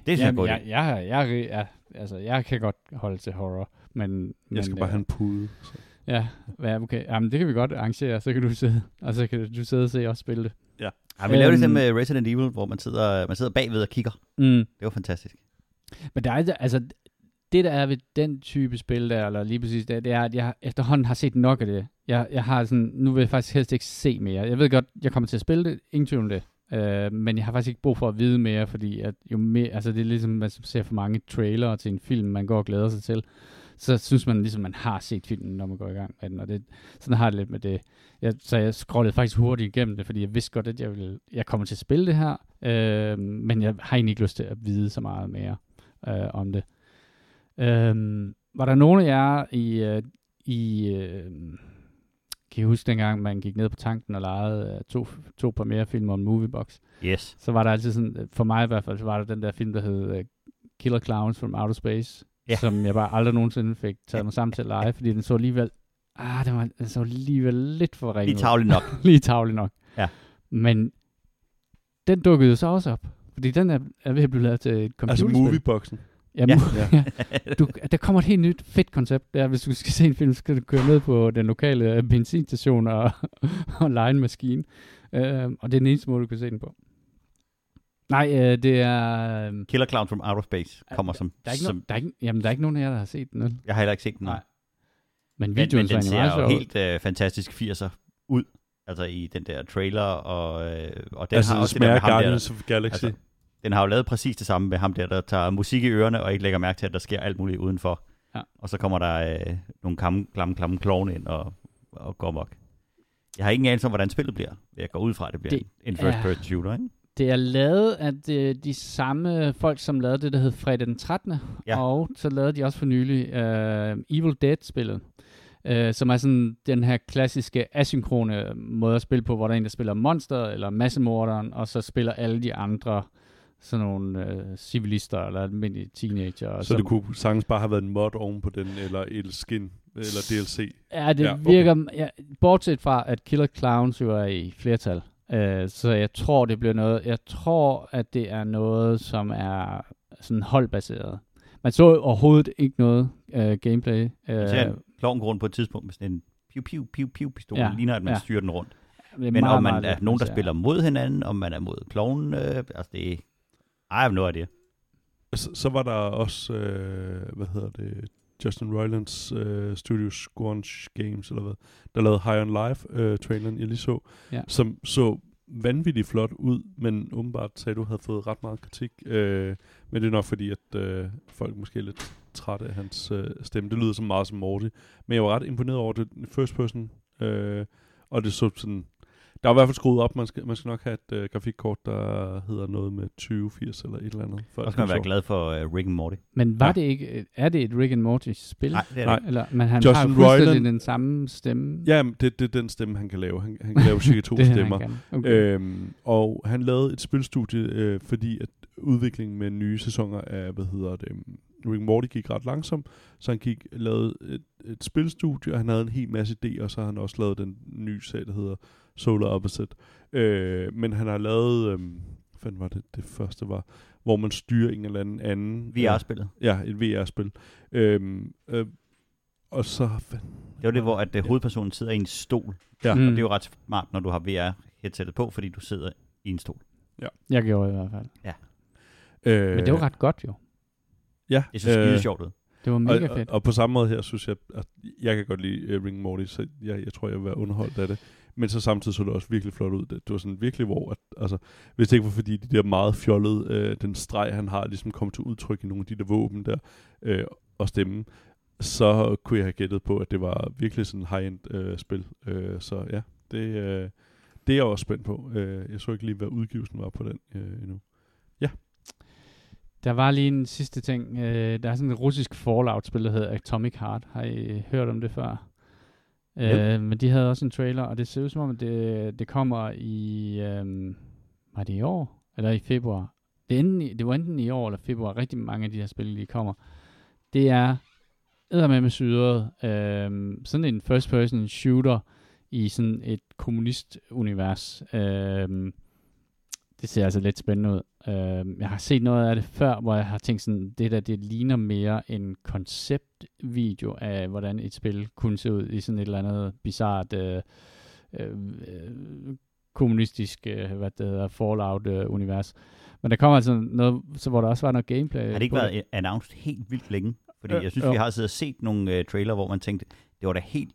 det er jamen, godt. Jeg, jeg, jeg, jeg, jeg, altså, jeg kan godt holde til horror, men... Jeg skal men, bare øh, have en pude. Så. Ja, ja, okay. Jamen, det kan vi godt arrangere, så kan du sidde, og så kan du sidde og se os spille det. Ja. Ja, vi lavede det øhm, med Resident Evil, hvor man sidder, man sidder bagved og kigger. Mm. Det var fantastisk. Men der er altså, det der er ved den type spil der, eller lige præcis det, det er, at jeg efterhånden har set nok af det. Jeg, jeg har sådan, nu vil jeg faktisk helst ikke se mere. Jeg ved godt, jeg kommer til at spille det, ingen tvivl om det. Øh, men jeg har faktisk ikke brug for at vide mere, fordi at jo mere, altså det er ligesom, man ser for mange trailere til en film, man går og glæder sig til, så synes man ligesom, man har set filmen, når man går i gang med den. Og det, sådan har jeg det lidt med det. Jeg, så jeg scrollede faktisk hurtigt igennem det, fordi jeg vidste godt, at jeg, ville, jeg kommer til at spille det her, øh, men jeg har egentlig ikke lyst til at vide så meget mere øh, om det. Øh, var der nogen af jer i, øh, i øh, kan I huske dengang, man gik ned på tanken og lejede øh, to, to premierefilm om Moviebox? Yes. Så var der altid sådan, øh, for mig i hvert fald, så var der den der film, der hed uh, Killer Clowns from Outer Space, Ja. som jeg bare aldrig nogensinde fik taget mig sammen til at lege, fordi den så alligevel, ah, den, var, den så alligevel lidt for ringe Lige ud. tavligt nok. Lige tavlig nok. Ja. Men den dukkede jo så også op, fordi den er, er ved at blive lavet til et Altså computerspil. movieboxen. Ja, Ja. ja. ja. Du, der kommer et helt nyt fedt koncept. Der, hvis du skal se en film, så skal du køre ned på den lokale øh, benzinstation og, og lege en maskine. Uh, og det er den eneste måde, du kan se den på. Nej, uh, det er... Uh, Killer Clown from Outer Space kommer som... der er ikke, som no, der er ikke, jamen, der er ikke nogen af jer, der har set den. vel? jeg har heller ikke set den. Nej. Men Men, videoen men den så ser jo helt øh, fantastisk 80'er ud. Altså i den der trailer, og, øh, og den altså, har også det der med ham der, of Galaxy. Altså, den har jo lavet præcis det samme med ham der, der tager musik i ørerne, og ikke lægger mærke til, at der sker alt muligt udenfor. Ja. Og så kommer der øh, nogle klamme, klamme, klamme klovne ind og, og går mok. Jeg har ingen anelse om, hvordan spillet bliver. Jeg går ud fra, at det bliver Det en first er- person shooter, ikke? Det er lavet af de, de samme folk, som lavede det, der hed Fredag den 13. Ja. Og så lavede de også for nylig uh, Evil Dead-spillet. Uh, som er sådan den her klassiske asynkrone måde at spille på, hvor der er en, der spiller monster eller massemorderen, og så spiller alle de andre sådan nogle uh, civilister eller almindelige teenager. så det kunne sagtens bare have været en mod oven på den, eller et skin, eller DLC. Ja, det Ja, okay. virker, ja, bortset fra, at Killer Clowns jo er i flertal. Uh, så jeg tror, det bliver noget, jeg tror, at det er noget, som er sådan holdbaseret. Man så overhovedet ikke noget uh, gameplay. Uh, Man ser en klovn gå rundt på et tidspunkt med sådan en piu piu piu piu pistol. Ja, Ja. Ligner, at man ja. ja. styrer den rundt. det er Men meget, om man meget er nogen, der ser. spiller mod hinanden, om man er mod klovnen, øh, altså det er... I have no idea. Så, så var der også, øh, hvad hedder det, Justin Roilands øh, studio Squanch Games, eller hvad, der lavede High on Life, øh, traileren, jeg lige så, Ja. som så vanvittigt flot ud, men åbenbart sagde du havde fået ret meget kritik. Øh, men det er nok fordi, at øh, folk måske er lidt trætte af hans øh, stemme. Det lyder så meget som Morty. Men jeg var ret imponeret over det first person, øh, og det så sådan... Der er i hvert fald skruet op. Man skal, man skal nok have et øh, grafikkort, der hedder noget med 2080 eller et eller andet. For Og skal man være glad for uh, Rick and Morty. Men var Ja. det ikke, er det et Rick and Morty spil? Nej, det er Nej. det. Eller, men han Justin har jo Roiland- den samme stemme. Ja, det, det er den stemme, han kan lave. Han, han kan lave cirka to det er, stemmer. Han kan. Okay. Øhm, og han lavede et spilstudie, øh, fordi at udviklingen med nye sæsoner af, hvad hedder det, Rick and Morty gik ret langsomt, så han gik lavede et, et spilstudie, og han havde en hel masse idéer, og så har han også lavet den nye serie, der hedder Solar Opposite. Øh, men han har lavet, øh, hvad fanden var det, det første var, hvor man styrer en eller anden anden... VR-spillet. Ja, et VR-spil. Øhm, øh, og så... Hvad, Det var det, hvor at, uh, hovedpersonen sidder i en stol. Ja. Mm. Og det er jo ret smart, når du har VR-headsettet på, fordi du sidder i en stol. Jeg gjorde i hvert fald. øh, Men det var ret godt jo. Ja, Det så skide sjovt ud. Det var mega og, fedt. Og, og på samme måde her, synes jeg, at jeg kan godt lide uh, Ring Morty, så jeg, jeg tror, jeg vil være underholdt af det. Men så samtidig så det også virkelig flot ud. Det, det var sådan virkelig, hvor, at, altså, hvis det ikke var fordi de der meget fjollede, øh, den streg, han har, ligesom kom til udtryk i nogle af de der våben der, øh, og stemmen, så kunne jeg have gættet på, at det var virkelig sådan high-end øh, spil. Øh, så ja, det, øh, det er jeg også spændt på. Øh, jeg så ikke lige, hvad udgivelsen var på den øh, endnu. Der var lige en sidste ting. Øh, der er sådan et russisk Fallout-spil, der hedder Atomic Heart. Har I hørt om det før? Øh, men de havde også en trailer, og det ser ud som om, at det, det kommer i... Øh, var det i år? Eller i februar? Det, enten, i- det var enten i år eller februar. Rigtig mange af de her spil, de kommer. Det er eddermame med syret. Øh, sådan en first-person shooter i sådan et kommunist-univers. Øh, det ser altså lidt spændende ud. Øh, jeg har set noget af det før, hvor jeg har tænkt sådan, det der, det ligner mere en konceptvideo af, hvordan et spil kunne se ud i sådan et eller andet bizart øh, øh, øh, kommunistisk, øh, hvad det hedder, Fallout-univers. Men der kommer altså noget, så hvor der også var noget gameplay. Har det ikke været announced helt vildt længe? Fordi Øh, jeg synes, jo. vi har siddet og set nogle uh, trailer, hvor man tænkte, det var da helt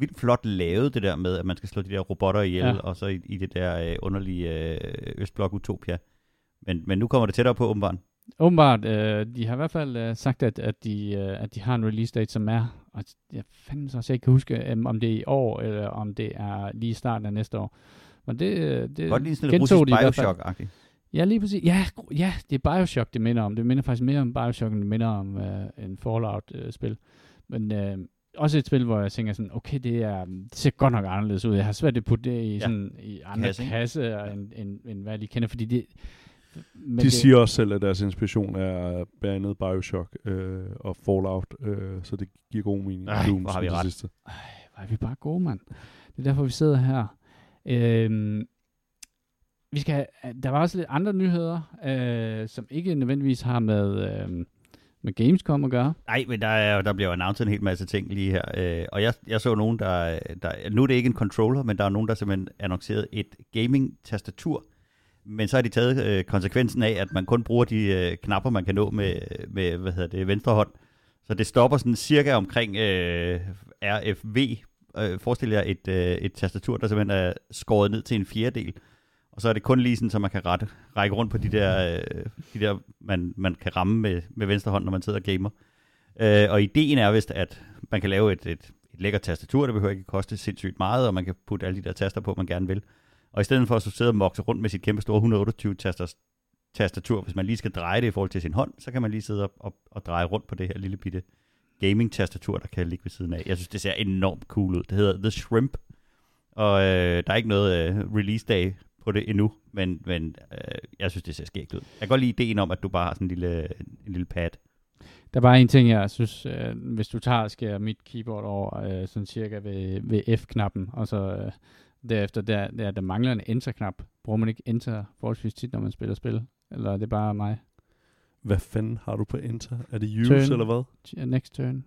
vildt flot lavet, det der med, at man skal slå de der robotter ihjel, Ja. og så i, i det der øh, underlige øh, Østblok Utopia. Men, men nu kommer det tættere på, åbenbart. Åbenbart, øh, de har i hvert fald øh, sagt, at, at, de, øh, at de har en release date, som er, og jeg fanden så også, jeg ikke kan huske, um, om det er i år, eller om det er lige starten af næste år. Men det, øh, det Godt lige sådan lidt russisk. Bioshock-agtigt. Ja, lige præcis. Ja, ja, det er Bioshock, det minder om. Det minder faktisk mere om Bioshock, end det minder om øh, en Fallout-spil. Men øh, også et spil, hvor jeg tænker sådan, okay, det, er, det ser godt nok anderledes ud. Jeg har svært ved at putte det i, Ja. sådan, i andre Kasse, ikke? kasser, end, end, end hvad jeg lige kender, fordi det... Men De det, siger også selv, at deres inspiration er blandt andet Bioshock øh, og Fallout, øh, så det giver god mening. Ej, Doom hvor har vi det ret. sidste. Hvor er vi bare gode, mand. Det er derfor, vi sidder her. Øhm, vi skal, der var også lidt andre nyheder, øh, som ikke nødvendigvis har med, øh, med Gamescom at gøre. Nej, men der, er, der bliver jo announced en hel masse ting lige her. Øh, og jeg, jeg så nogen, der, der... Nu er det ikke en controller, men der er nogen, der simpelthen annoncerede et gaming-tastatur. Men så har de taget øh, konsekvensen af, at man kun bruger de øh, knapper, man kan nå med, med hvad hedder det, venstre hånd. Så det stopper sådan cirka omkring øh, RFV. Øh, forestil jer et, øh, et tastatur, der simpelthen er skåret ned til en fjerdedel. Og så er det kun lige sådan, så man kan rette, række rundt på de der, øh, de der man, man kan ramme med, med venstre hånd, når man sidder og gamer. Øh, og ideen er vist, at man kan lave et, et, et lækkert tastatur, det behøver ikke koste sindssygt meget, og man kan putte alle de der taster på, man gerne vil. Og i stedet for at sidde og mokse rundt med sit kæmpe store 128 tasters tastatur, hvis man lige skal dreje det i forhold til sin hånd, så kan man lige sidde og, og, og dreje rundt på det her lille bitte gaming-tastatur, der kan ligge ved siden af. Jeg synes, det ser enormt cool ud. Det hedder The Shrimp, og øh, der er ikke noget øh, release dag på det endnu, men, men øh, jeg synes, det ser skægt ud. Jeg kan godt lide ideen om, at du bare har sådan en lille, en lille pad. Der er bare en ting, jeg synes, øh, hvis du tager skærer mit keyboard over, øh, sådan cirka ved, ved F-knappen, og så øh, derefter, der, der, der mangler en enter-knap. Bruger man ikke enter forholdsvis tit, når man spiller spil? Eller er det bare mig? Hvad fanden har du på Enter? Er det use Turn. eller hvad? Next turn.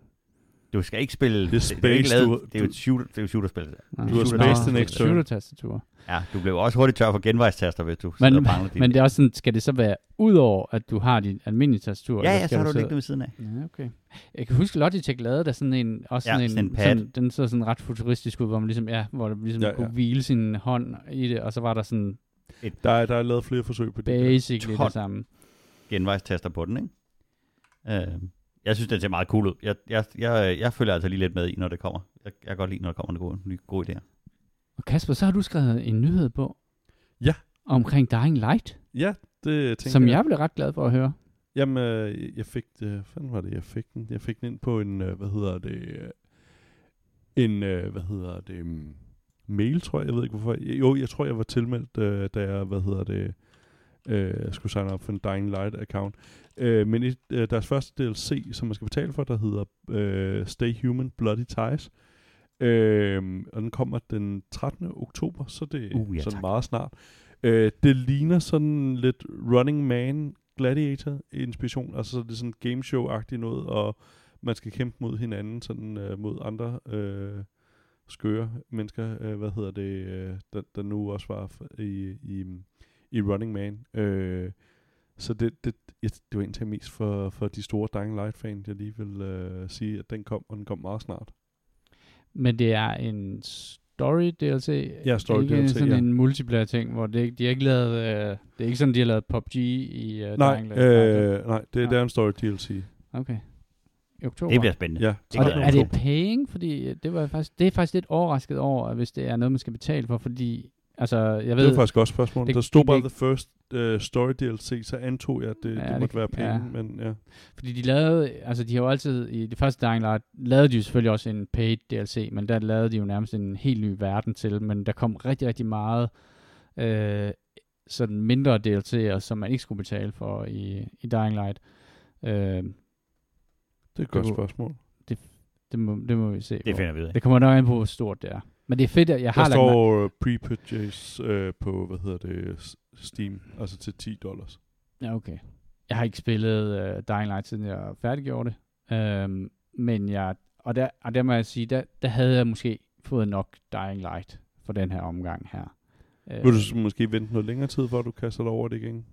Du skal ikke spille... Det er det, er ikke space, lavet, du- det er jo et shooter, det er jo et shooterspil. Nej. Du har spaced next turn. Shooter-tastatur. Ja, du blev også hurtigt tør for genvejstaster, hvis du Men, sidder og men det er også sådan, skal det så være ud over, at du har din almindelige tastatur? ja, ja, så har du sidde- liggende ved siden af. Ja, okay. Jeg kan huske, Logitech lavede der sådan en, også Ja, sådan en, sådan en pad. Sådan, den så sådan ret futuristisk ud, hvor man ligesom, ja, hvor du ligesom Ja, ja, ja. kunne hvile sin hånd i det, og så var der sådan Der er, der er lavet flere forsøg på det. basically det samme. Genvejstaster på den, ikke? Øh, jeg synes, den ser meget cool ud. Jeg, jeg, jeg, jeg følger altså lige lidt med i, når det kommer. Jeg, jeg kan godt lide, når der kommer nogle gode, nye gode idéer. Og Kasper, så har du skrevet en nyhed på. Ja. Omkring Dying Light, Ja, det tænker som jeg blev ret glad for at høre. Jamen, øh, jeg fik det, hvad fanden var det, jeg fik den? Jeg fik den ind på en, øh, hvad hedder det, øh, en, hvad hedder det, um, mail, tror jeg, jeg ved ikke hvorfor. Jo, jeg tror, jeg var tilmeldt, da jeg, hvad hedder det, øh, skulle signe op for en Dying Light account. Øh, men et, øh, deres første DLC, som man skal betale for, der hedder øh, Stay Human Bloody Ties. Øh, og den kommer den 13. oktober, så det er Uh, ja, sådan tak. meget snart. Øh, det ligner sådan lidt Running Man Gladiator-inspiration, altså så er det sådan game show-agtigt noget, og man skal kæmpe mod hinanden, sådan øh, mod andre øh, skøre mennesker, øh, hvad hedder det, øh, der, der nu også var i, i, i Running Man. Øh, så det, det, jeg, det var egentlig mest for, for de store Dying Light-fans, jeg lige vil øh, sige, at den kom, og den kom meget snart. Men det er en story DLC. Ja, story ikke DLC, sådan ja. en multiplayer ting, hvor det, ikke- de har ikke lavet, øh, det er ikke sådan, de har lavet PUBG i uh, Nej, Dying Light. øh, nej, det, Ja. det er en story DLC. Okay. I oktober. Det bliver spændende. Ja, Det Og det, er det paying? Fordi øh, det var faktisk, det er faktisk lidt overrasket over, at hvis det er noget, man skal betale for, fordi, altså, jeg ved, Det var faktisk også spørgsmålet. det- Der stod bare det- The First uh, Story DLC, så antog jeg, at det, Ja, det det- måtte være penge, ja. men ja. fordi de lavede, altså de har jo altid, i det første Dying Light, lavede de jo selvfølgelig også en paid DLC, men der lavede de jo nærmest en helt ny verden til, men der kom rigtig, rigtig meget, øh, sådan mindre DLC'er, som man ikke skulle betale for i, i Dying Light. Øh, Det er et godt kunne- spørgsmål. det, må, det må vi se Det på. finder vi ud af. Det kommer nok an på, hvor stort det er. Men det er fedt, at jeg har Der lagt står uh, pre-purchase uh, på, hvad hedder det, Steam, altså til 10 dollars. Ja, okay. Jeg har ikke spillet uh, Dying Light, siden jeg færdiggjorde det. Um, men jeg, og der, og der må jeg sige, der, der havde jeg måske fået nok Dying Light for den her omgang her. Uh, Vil du så måske vente noget længere tid, før du kaster dig over det igen?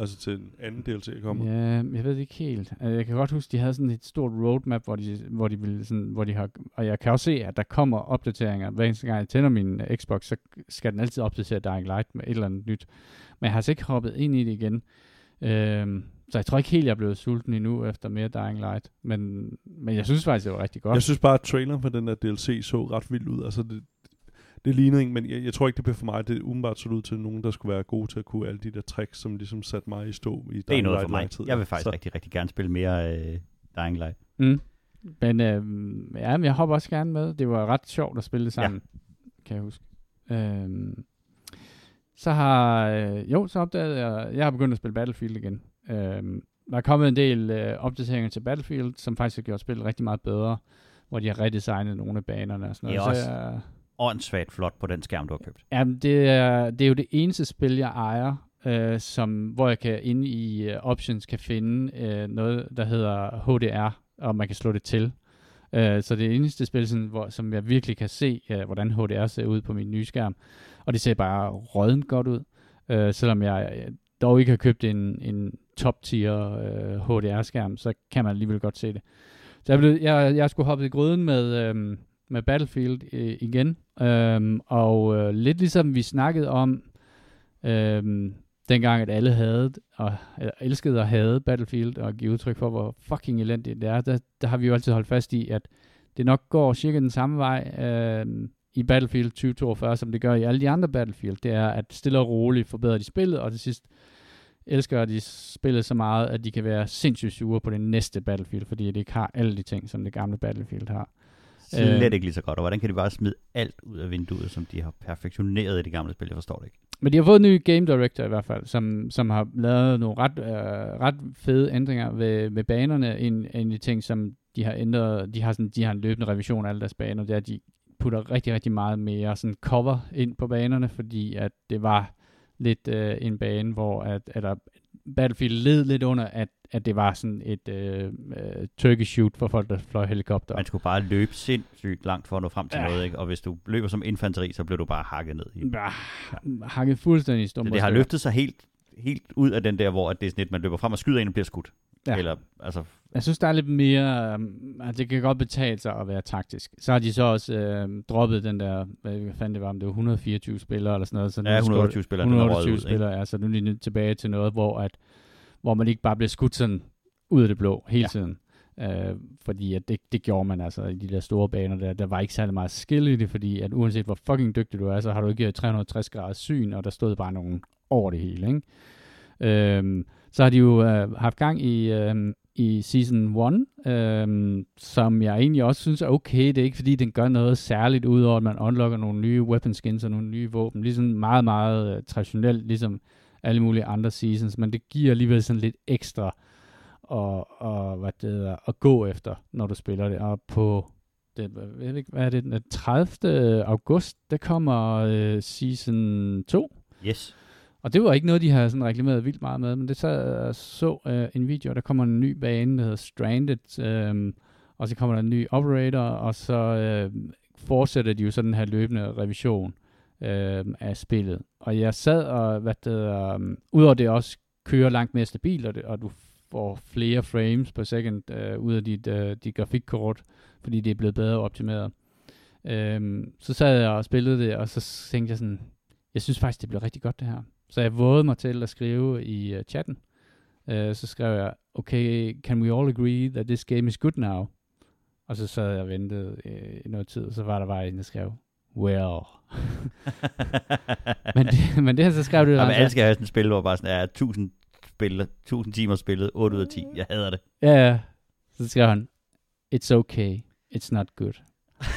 Altså til en anden DLC kommer. Ja, jeg ved det ikke helt. Altså, Jeg kan godt huske, de havde sådan et stort roadmap, hvor de, hvor de ville sådan, hvor de har, og jeg kan også se, at der kommer opdateringer. Hver eneste gang jeg tænder min øh, Xbox, så skal den altid opdatere Dying Light med et eller andet nyt. Men jeg har altså ikke hoppet ind i det igen. Øhm, så jeg tror ikke helt, jeg er blevet sulten endnu efter mere Dying Light. Men, men jeg synes faktisk, det var rigtig godt. Jeg synes bare, at traileren for den der DLC så ret vild ud. Altså det, det lignede ikke, men jeg, jeg tror ikke, det blev for mig. Det umiddelbart så ud til nogen, der skulle være gode til at kunne alle de der tricks, som ligesom satte mig i stå i Det er noget Light for mig. lang tid. Jeg vil faktisk så, rigtig, rigtig gerne spille mere øh, Dying Light. Mm. Men øh, ja, men jeg hopper også gerne med. Det var ret sjovt at spille det sammen, ja. kan jeg huske. Øhm, så har, øh, jo, så opdagede jeg, jeg har begyndt at spille Battlefield igen. Øhm, der er kommet en del øh, opdateringer til Battlefield, som faktisk har gjort spillet rigtig meget bedre, hvor de har redesignet nogle af banerne og sådan Det er noget. også- Så jeg, Åndssvagt flot på den skærm, du har købt. Jamen, det er, det er jo det eneste spil, jeg ejer, øh, som, hvor jeg kan inde i uh, options kan finde øh, noget, der hedder HDR, og man kan slå det til. Øh, så det er det eneste spil, sådan, hvor, som jeg virkelig kan se, øh, hvordan HDR ser ud på min nye skærm. Og det ser bare rådent godt ud. Øh, selvom jeg jeg dog ikke har købt en, en top-tier øh, HDR-skærm, så kan man alligevel godt se det. Så jeg, blev, jeg, jeg skulle hoppe i gryden med, øh, med Battlefield øh, igen. Øhm, og øh, lidt ligesom vi snakkede om, øhm, dengang at alle havde og eller elskede og havde Battlefield, og give udtryk for, hvor fucking elendigt det er, der, der har vi jo altid holdt fast i, at det nok går cirka den samme vej øhm, i Battlefield 2042, som det gør i alle de andre Battlefield. Det er, at stille og roligt forbedrer de spillet, og til sidst elsker de spillet så meget, at de kan være sindssygt sure på det næste Battlefield, fordi det ikke har alle de ting, som det gamle Battlefield har. Slet Øh. ikke lige så godt. Og hvordan kan de bare smide alt ud af vinduet, som de har perfektioneret i det gamle spil? Jeg forstår det ikke. Men de har fået en ny game director i hvert fald, som, som har lavet nogle ret, øh, ret fede ændringer ved, ved banerne. En, en af de ting, som de har ændret, de har, sådan, de har en løbende revision af alle deres baner, er, at de putter rigtig, rigtig meget mere sådan cover ind på banerne, fordi at det var lidt øh, en bane, hvor at, eller Battlefield led lidt under, at, at det var sådan et øh, øh, turkey shoot for folk, der fløj helikopter. Man skulle bare løbe sindssygt langt for at nå frem til Ja. noget, ikke? Og hvis du løber som infanteri, så bliver du bare hakket ned. i. Ja, hakket fuldstændig i stumper. det har løftet sig helt, helt ud af den der, hvor at det er sådan et, man løber frem og skyder en og bliver skudt. Ja. Eller, altså, Jeg synes, der er lidt mere... Um, at det kan godt betale sig at være taktisk. Så har de så også øh, droppet den der... Hvad fanden det var, om det var 124 spillere eller sådan noget. Så ja, skal- 128 spillere, den er røget 128 ud, ikke? spillere, ja. Så nu er de tilbage til noget, hvor, at, hvor man ikke bare bliver skudt sådan ud af det blå hele Ja. tiden. Øh, fordi at det, det gjorde man altså i de der store baner der. Der var ikke særlig meget skill i det, fordi at uanset hvor fucking dygtig du er, så har du ikke 360 graders syn, og der stod bare nogen over det hele, ikke? Øhm, så har de jo øh, haft gang i, øh, i Season 1, øh, som jeg egentlig også synes er okay. Det er ikke fordi, den gør noget særligt, udover at man unlocker nogle nye weapon skins og nogle nye våben. Ligesom meget, meget øh, traditionelt, ligesom alle mulige andre seasons, men det giver alligevel sådan lidt ekstra og, og hvad det hedder, at gå efter, når du spiller det. Og på det, jeg ved ikke, hvad er det, den 30. august, der kommer øh, Season 2. Yes. Og det var ikke noget, de havde sådan reklameret vildt meget med, men det så, så øh, en video, der kommer en ny bane, der hedder Stranded, øh, og så kommer der en ny operator, og så øh, fortsætter de jo sådan den her løbende revision øh, øh, af spillet. Og jeg sad og, hvad det er, um, udover det også kører langt mere stabilt, og, det, og du får flere frames per second øh, ud af dit, øh, dit grafikkort, fordi det er blevet bedre optimeret. Øh, så sad jeg og spillede det, og så tænkte jeg sådan, jeg synes faktisk, det blev rigtig godt det her. Så jeg vågede mig til at skrive i uh, chatten. Uh, så skrev jeg, okay, can we all agree that this game is good now? Og så sad jeg og ventede uh, noget tid, og så var der bare en, der skrev, well. men, det, men det her, så skrev du, Ja, men altså- alle skal have sådan et spil, hvor bare sådan er 1000 spil, 1000 timer spillet, 8 ud af 10. Jeg hader det. Ja, ja. Så skrev han, it's okay, it's not good.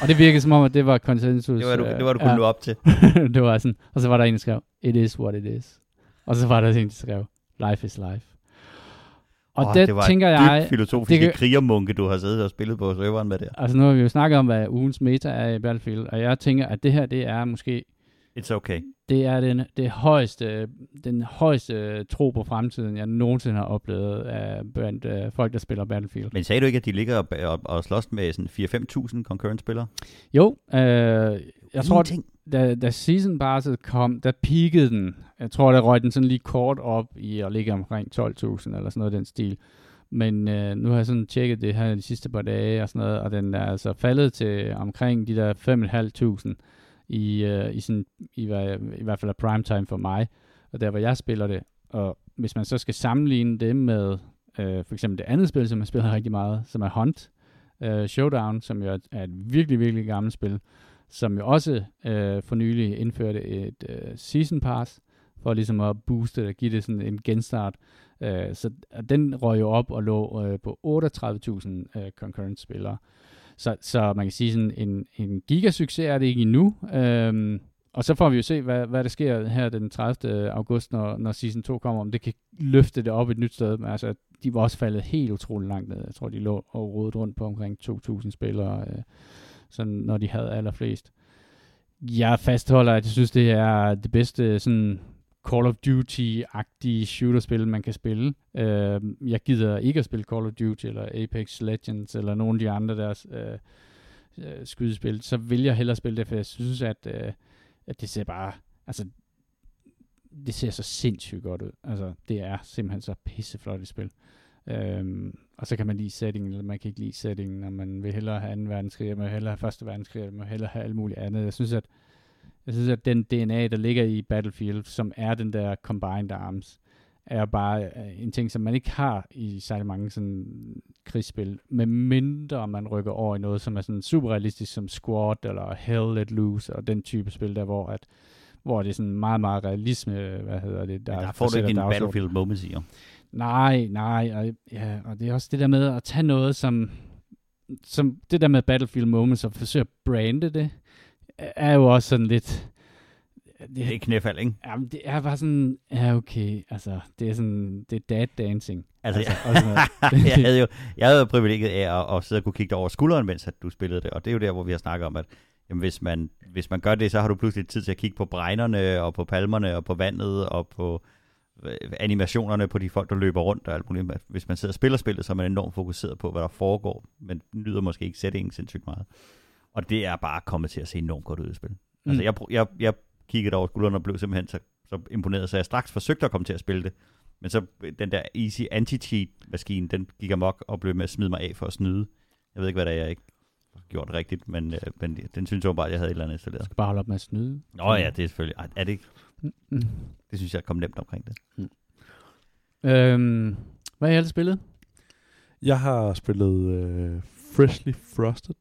Og det virkede som om, at det var konsensus. Det var, du, øh, det var du kunne ja. nå op til. det var sådan, og så var der en, der skrev, it is what it is. Og så var der en, der skrev, life is life. Og oh, det, det var tænker dybt jeg, filosofiske det kan- krigermunke, du har siddet og spillet på serveren med der. altså nu har vi jo snakket om, hvad ugens meta er i Battlefield, og jeg tænker, at det her, det er måske It's okay. Det er den, det højeste, den højeste tro på fremtiden, jeg nogensinde har oplevet af blandt uh, folk, der spiller Battlefield. Men sagde du ikke, at de ligger og, og, og slås med sådan 4-5.000 concurrent spillere? Jo, øh, jeg tror, Ingenting. da, da season passet kom, der peakede den. Jeg tror, der røg den sådan lige kort op i at ligge omkring 12.000 eller sådan noget den stil. Men øh, nu har jeg sådan tjekket det her de sidste par dage og sådan noget, og den er altså faldet til omkring de der 5.500 i, øh, i, sådan, i, i hvert fald er primetime for mig, og der hvor jeg spiller det. Og hvis man så skal sammenligne det med øh, for eksempel det andet spil, som jeg spiller rigtig meget, som er Hunt øh, Showdown, som jo er, er et virkelig, virkelig gammelt spil, som jo også øh, for nylig indførte et øh, season pass, for ligesom at booste det og give det sådan en genstart. Øh, så den røg jo op og lå øh, på 38.000 øh, concurrent spillere. Så, så man kan sige sådan en, en gigasucces er det ikke endnu. Øhm, og så får vi jo se, hvad, hvad der sker her den 30. august, når, når season 2 kommer, om det kan løfte det op et nyt sted. Men altså, de var også faldet helt utroligt langt ned. Jeg tror, de lå og rodet rundt på omkring 2.000 spillere, øh, sådan, når de havde allerflest. Jeg fastholder, at jeg synes, det er det bedste sådan Call of Duty-agtige shooterspil, man kan spille. Øh, jeg gider ikke at spille Call of Duty eller Apex Legends eller nogle af de andre deres øh, øh, skydespil. Så vil jeg hellere spille det, for jeg synes, at, øh, at det ser bare... Altså, det ser så sindssygt godt ud. Altså, det er simpelthen så pisseflot et spil. Øhm, og så kan man lide settingen, eller man kan ikke lide settingen, og man vil hellere have 2. verdenskrig, man vil hellere have 1. verdenskrig, man vil hellere have alt muligt andet. Jeg synes, at jeg synes, at den DNA, der ligger i Battlefield, som er den der Combined Arms, er bare øh, en ting, som man ikke har i særlig mange sådan krigsspil, med mindre man rykker over i noget, som er sådan super realistisk som Squad eller Hell Let Loose og den type spil der, hvor at hvor det er sådan meget, meget realisme, hvad hedder det, der, Der, der får du ikke en. Battlefield moments i. Nej, nej, og, ja, og det er også det der med at tage noget, som, som det der med Battlefield Moments, og forsøge at brande det, er jo også sådan lidt... Det er et knæfald, ikke? Jamen, det er bare sådan, ja okay, altså, det er sådan, det er dad dancing. Altså, altså og sådan jeg havde jo jeg havde jo privilegiet af at, at sidde og kunne kigge dig over skulderen, mens at du spillede det, og det er jo der, hvor vi har snakket om, at jamen, hvis, man, hvis man gør det, så har du pludselig tid til at kigge på bregnerne, og på palmerne, og på vandet, og på øh, animationerne på de folk, der løber rundt og alt muligt. Hvis man sidder og spiller spillet, så er man enormt fokuseret på, hvad der foregår, men nyder måske ikke settingen sindssygt meget. Og det er bare kommet til at se enormt godt ud i spil. Mm. Altså, jeg, jeg, jeg kiggede over skulderen og blev simpelthen så, så imponeret, så jeg straks forsøgte at komme til at spille det. Men så øh, den der easy anti-cheat-maskine, den gik amok og blev med at smide mig af for at snyde. Jeg ved ikke, hvad det er, jeg ikke har gjort rigtigt, men, øh, men den synes jeg bare, at jeg havde et eller andet installeret. skal bare holde op med at snyde. Nå ja, det er selvfølgelig. Ej, Er det ikke? Mm. Det synes jeg kom nemt omkring det. Øhm, hvad har I ellers spillet? Jeg har spillet øh, Freshly Frosted.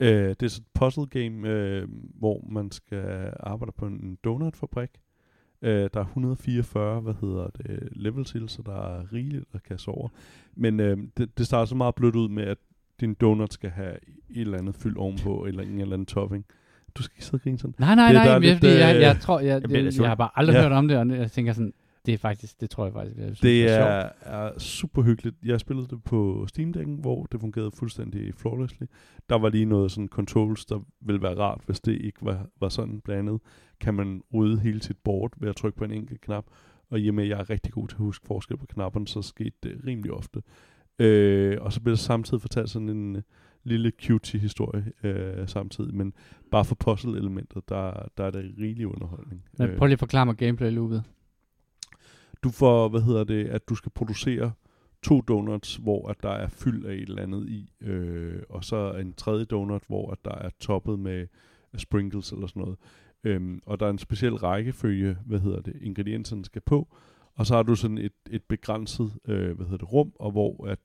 Øh, det er sådan et puzzle game, øh, hvor man skal arbejde på en donutfabrik. Øh, der er 144, hvad hedder det, level til, så der er rigeligt at kaste over. Men øh, det, det starter så meget blødt ud med, at din donut skal have et eller andet fyld ovenpå, eller en eller anden topping. Du skal ikke sidde og grine sådan. Nej, nej, Det- nej, er jeg, lidt, jeg, jeg, øh, det, jeg har bare aldrig Ja. hørt om det, og jeg tænker sådan, det er faktisk, det tror jeg faktisk, jeg synes, Det er, er super hyggeligt. Jeg spillede det på Steam Deck'en, hvor det fungerede fuldstændig flawlessly. Der var lige noget sådan controls, der ville være rart, hvis det ikke var, var sådan blandet. Kan man rydde hele sit board ved at trykke på en enkelt knap. Og i og med, at jeg er rigtig god til at huske forskel på knapperne, så skete det rimelig ofte. Øh, og så blev der samtidig fortalt sådan en øh, lille cutie historie øh, samtidig. Men bare for puzzle-elementet, der, der er det rigelig underholdning. Men Øh, prøv lige at forklare mig gameplay-loopet du får, hvad hedder det, at du skal producere to donuts, hvor at der er fyld af et eller andet i, øh, og så en tredje donut, hvor at der er toppet med sprinkles eller sådan noget. Øhm, og der er en speciel rækkefølge, hvad hedder det, ingredienserne skal på, og så har du sådan et, et begrænset, øh, hvad hedder det, rum, og hvor at,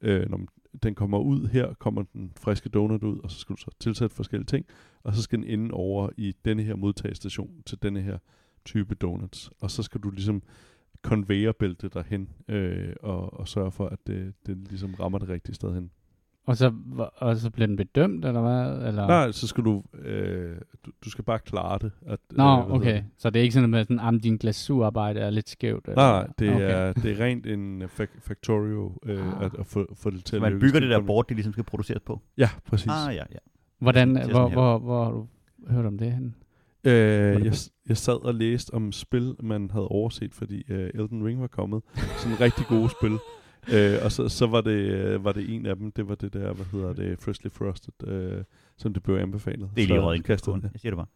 øh, når den kommer ud her, kommer den friske donut ud, og så skal du så tilsætte forskellige ting, og så skal den ende over i denne her modtagestation til denne her type donuts. Og så skal du ligesom conveyorbælte derhen, øh, og, og sørge for, at det, det ligesom rammer det rigtige sted hen. Og så, og så bliver den bedømt, eller hvad? Eller? Nej, så skal du, øh, du, du skal bare klare det. At, Nå, øh, hvad hedder okay. det? Så det er ikke sådan, med sådan, at din glasurarbejde er lidt skævt? Eller? Nej, det, okay. er, det er rent en fa- factorio øh, Ah. at, at få, få det til Så at man bygger det der board, de ligesom skal produceres på. Ja, præcis. Ah, ja, ja. Hvordan, Det hvor, her. hvor, hvor har du hørt om det hen? Øh, jeg, jeg sad og læste om spil, man havde overset, fordi øh, Elden Ring var kommet. Sådan rigtig gode spil. Øh, og så, så var, det, øh, var det en af dem, det var det der, hvad hedder det, Freshly Frosted, øh, som det blev anbefalet. Det er lige røget det. Jeg siger det bare.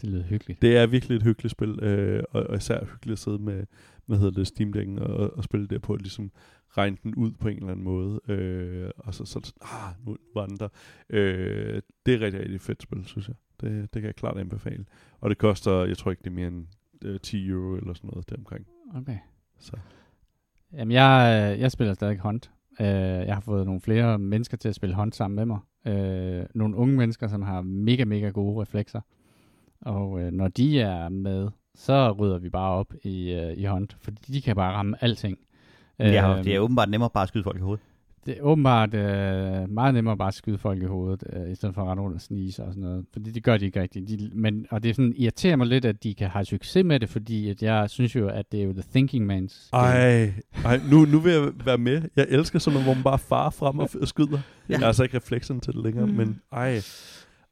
Det lyder hyggeligt. Det er virkelig et hyggeligt spil, øh, og, og især hyggeligt at sidde med, hvad hedder det, Steam Deck'en og, og spille der på, og ligesom regne den ud på en eller anden måde, øh, og så, så det sådan, ah, nu var den der. Øh, det er rigtig, rigtig fedt spil, synes jeg. Det, det kan jeg klart anbefale. Og det koster, jeg tror ikke, det er mere end øh, 10 euro eller sådan noget deromkring. Okay. Så. Jamen, jeg, øh, jeg spiller stadig Hunt. Uh, jeg har fået nogle flere mennesker til at spille Hunt sammen med mig. Uh, nogle unge mennesker, som har mega, mega gode reflekser. Og uh, når de er med, så rydder vi bare op i, uh, i Hunt, fordi de kan bare ramme alting. Ja, Øhm, det er åbenbart nemmere bare at skyde folk i hovedet. Det er åbenbart øh, meget nemmere bare at skyde folk i hovedet, øh, i stedet for at rende rundt og snige og sådan noget. Fordi det gør de ikke rigtigt. De, men, og det er sådan, irriterer mig lidt, at de kan have succes med det, fordi at jeg synes jo, at det er jo the thinking man's game. Ej, ej nu, nu vil jeg være med. Jeg elsker sådan noget, hvor man bare farer frem og f- skyder. Ja. Jeg har altså ikke refleksen til det længere, Mm. men ej.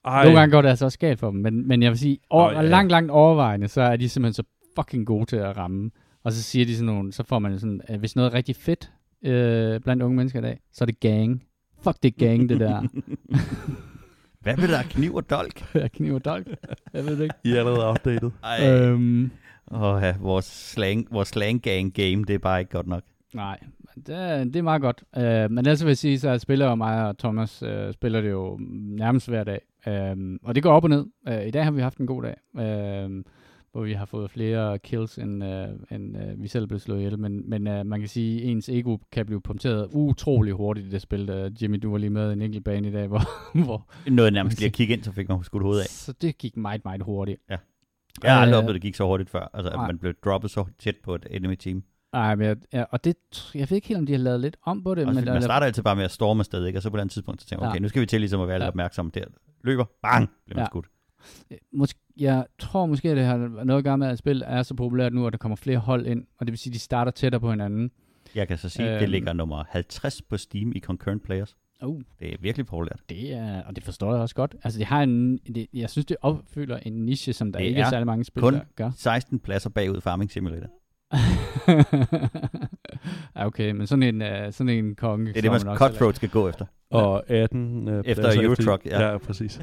ej. Nogle gange går det altså også galt for dem, men, men jeg vil sige, over, oh, ja. langt, langt overvejende, så er de simpelthen så fucking gode til at ramme. Og så siger de sådan nogle, så får man sådan, at hvis noget er rigtig fedt øh, blandt unge mennesker i dag, så er det gang. Fuck det er gang, det der. Hvad med der kniv og dolk? Jeg kniver dolk. Jeg ved det ikke. I er allerede outdated. Ej. Øhm, Åh, ja, vores slang, vores slang gang game, det er bare ikke godt nok. Nej, det er, det er meget godt. Uh, men ellers vil jeg sige, så spiller jo mig og Thomas uh, spiller det jo nærmest hver dag. Uh, og det går op og ned. Uh, I dag har vi haft en god dag, uh, hvor vi har fået flere kills, end, uh, end uh, vi selv blev slået ihjel. Men, men uh, man kan sige, at ens ego kan blive punkteret utrolig hurtigt i det spil. Uh, Jimmy, du var lige med i en enkelt bane i dag, hvor... hvor Noget nærmest lige at kigge ind, så fik man skudt hovedet af. så det gik meget, meget hurtigt. Jeg har aldrig Øh, oplevet, at det gik så hurtigt før. Altså, at nej. man blev droppet så tæt på et enemy team. Ej, men jeg, ja, og det, jeg ved ikke helt, om de har lavet lidt om på det. Også, men man starter altid bare med at storme afsted, ikke? og så på et andet tidspunkt, så tænker man, Ja. okay, nu skal vi til ligesom at være lidt Ja. opmærksomme der. Løber, bang, bliver man Ja. skudt. Måske, jeg tror måske, at det har noget at gøre med, at spil er så populært nu, at der kommer flere hold ind, og det vil sige, at de starter tættere på hinanden. Jeg kan så sige, at det Øhm. ligger nummer 50 på Steam i Concurrent Players. Uh, Det er virkelig populært. det er, og det forstår jeg også godt. Altså, det har en, det, jeg synes, det opfylder en niche, som der Det ikke er er særlig mange spil, kun der gør. 16 pladser bagud Farming Simulator. okay, men sådan en, uh, sådan en konge... Det er det, man også Cutthroat skal gå efter. Og 18 uh, Efter pladser Eurotruck, ja. Ja, præcis.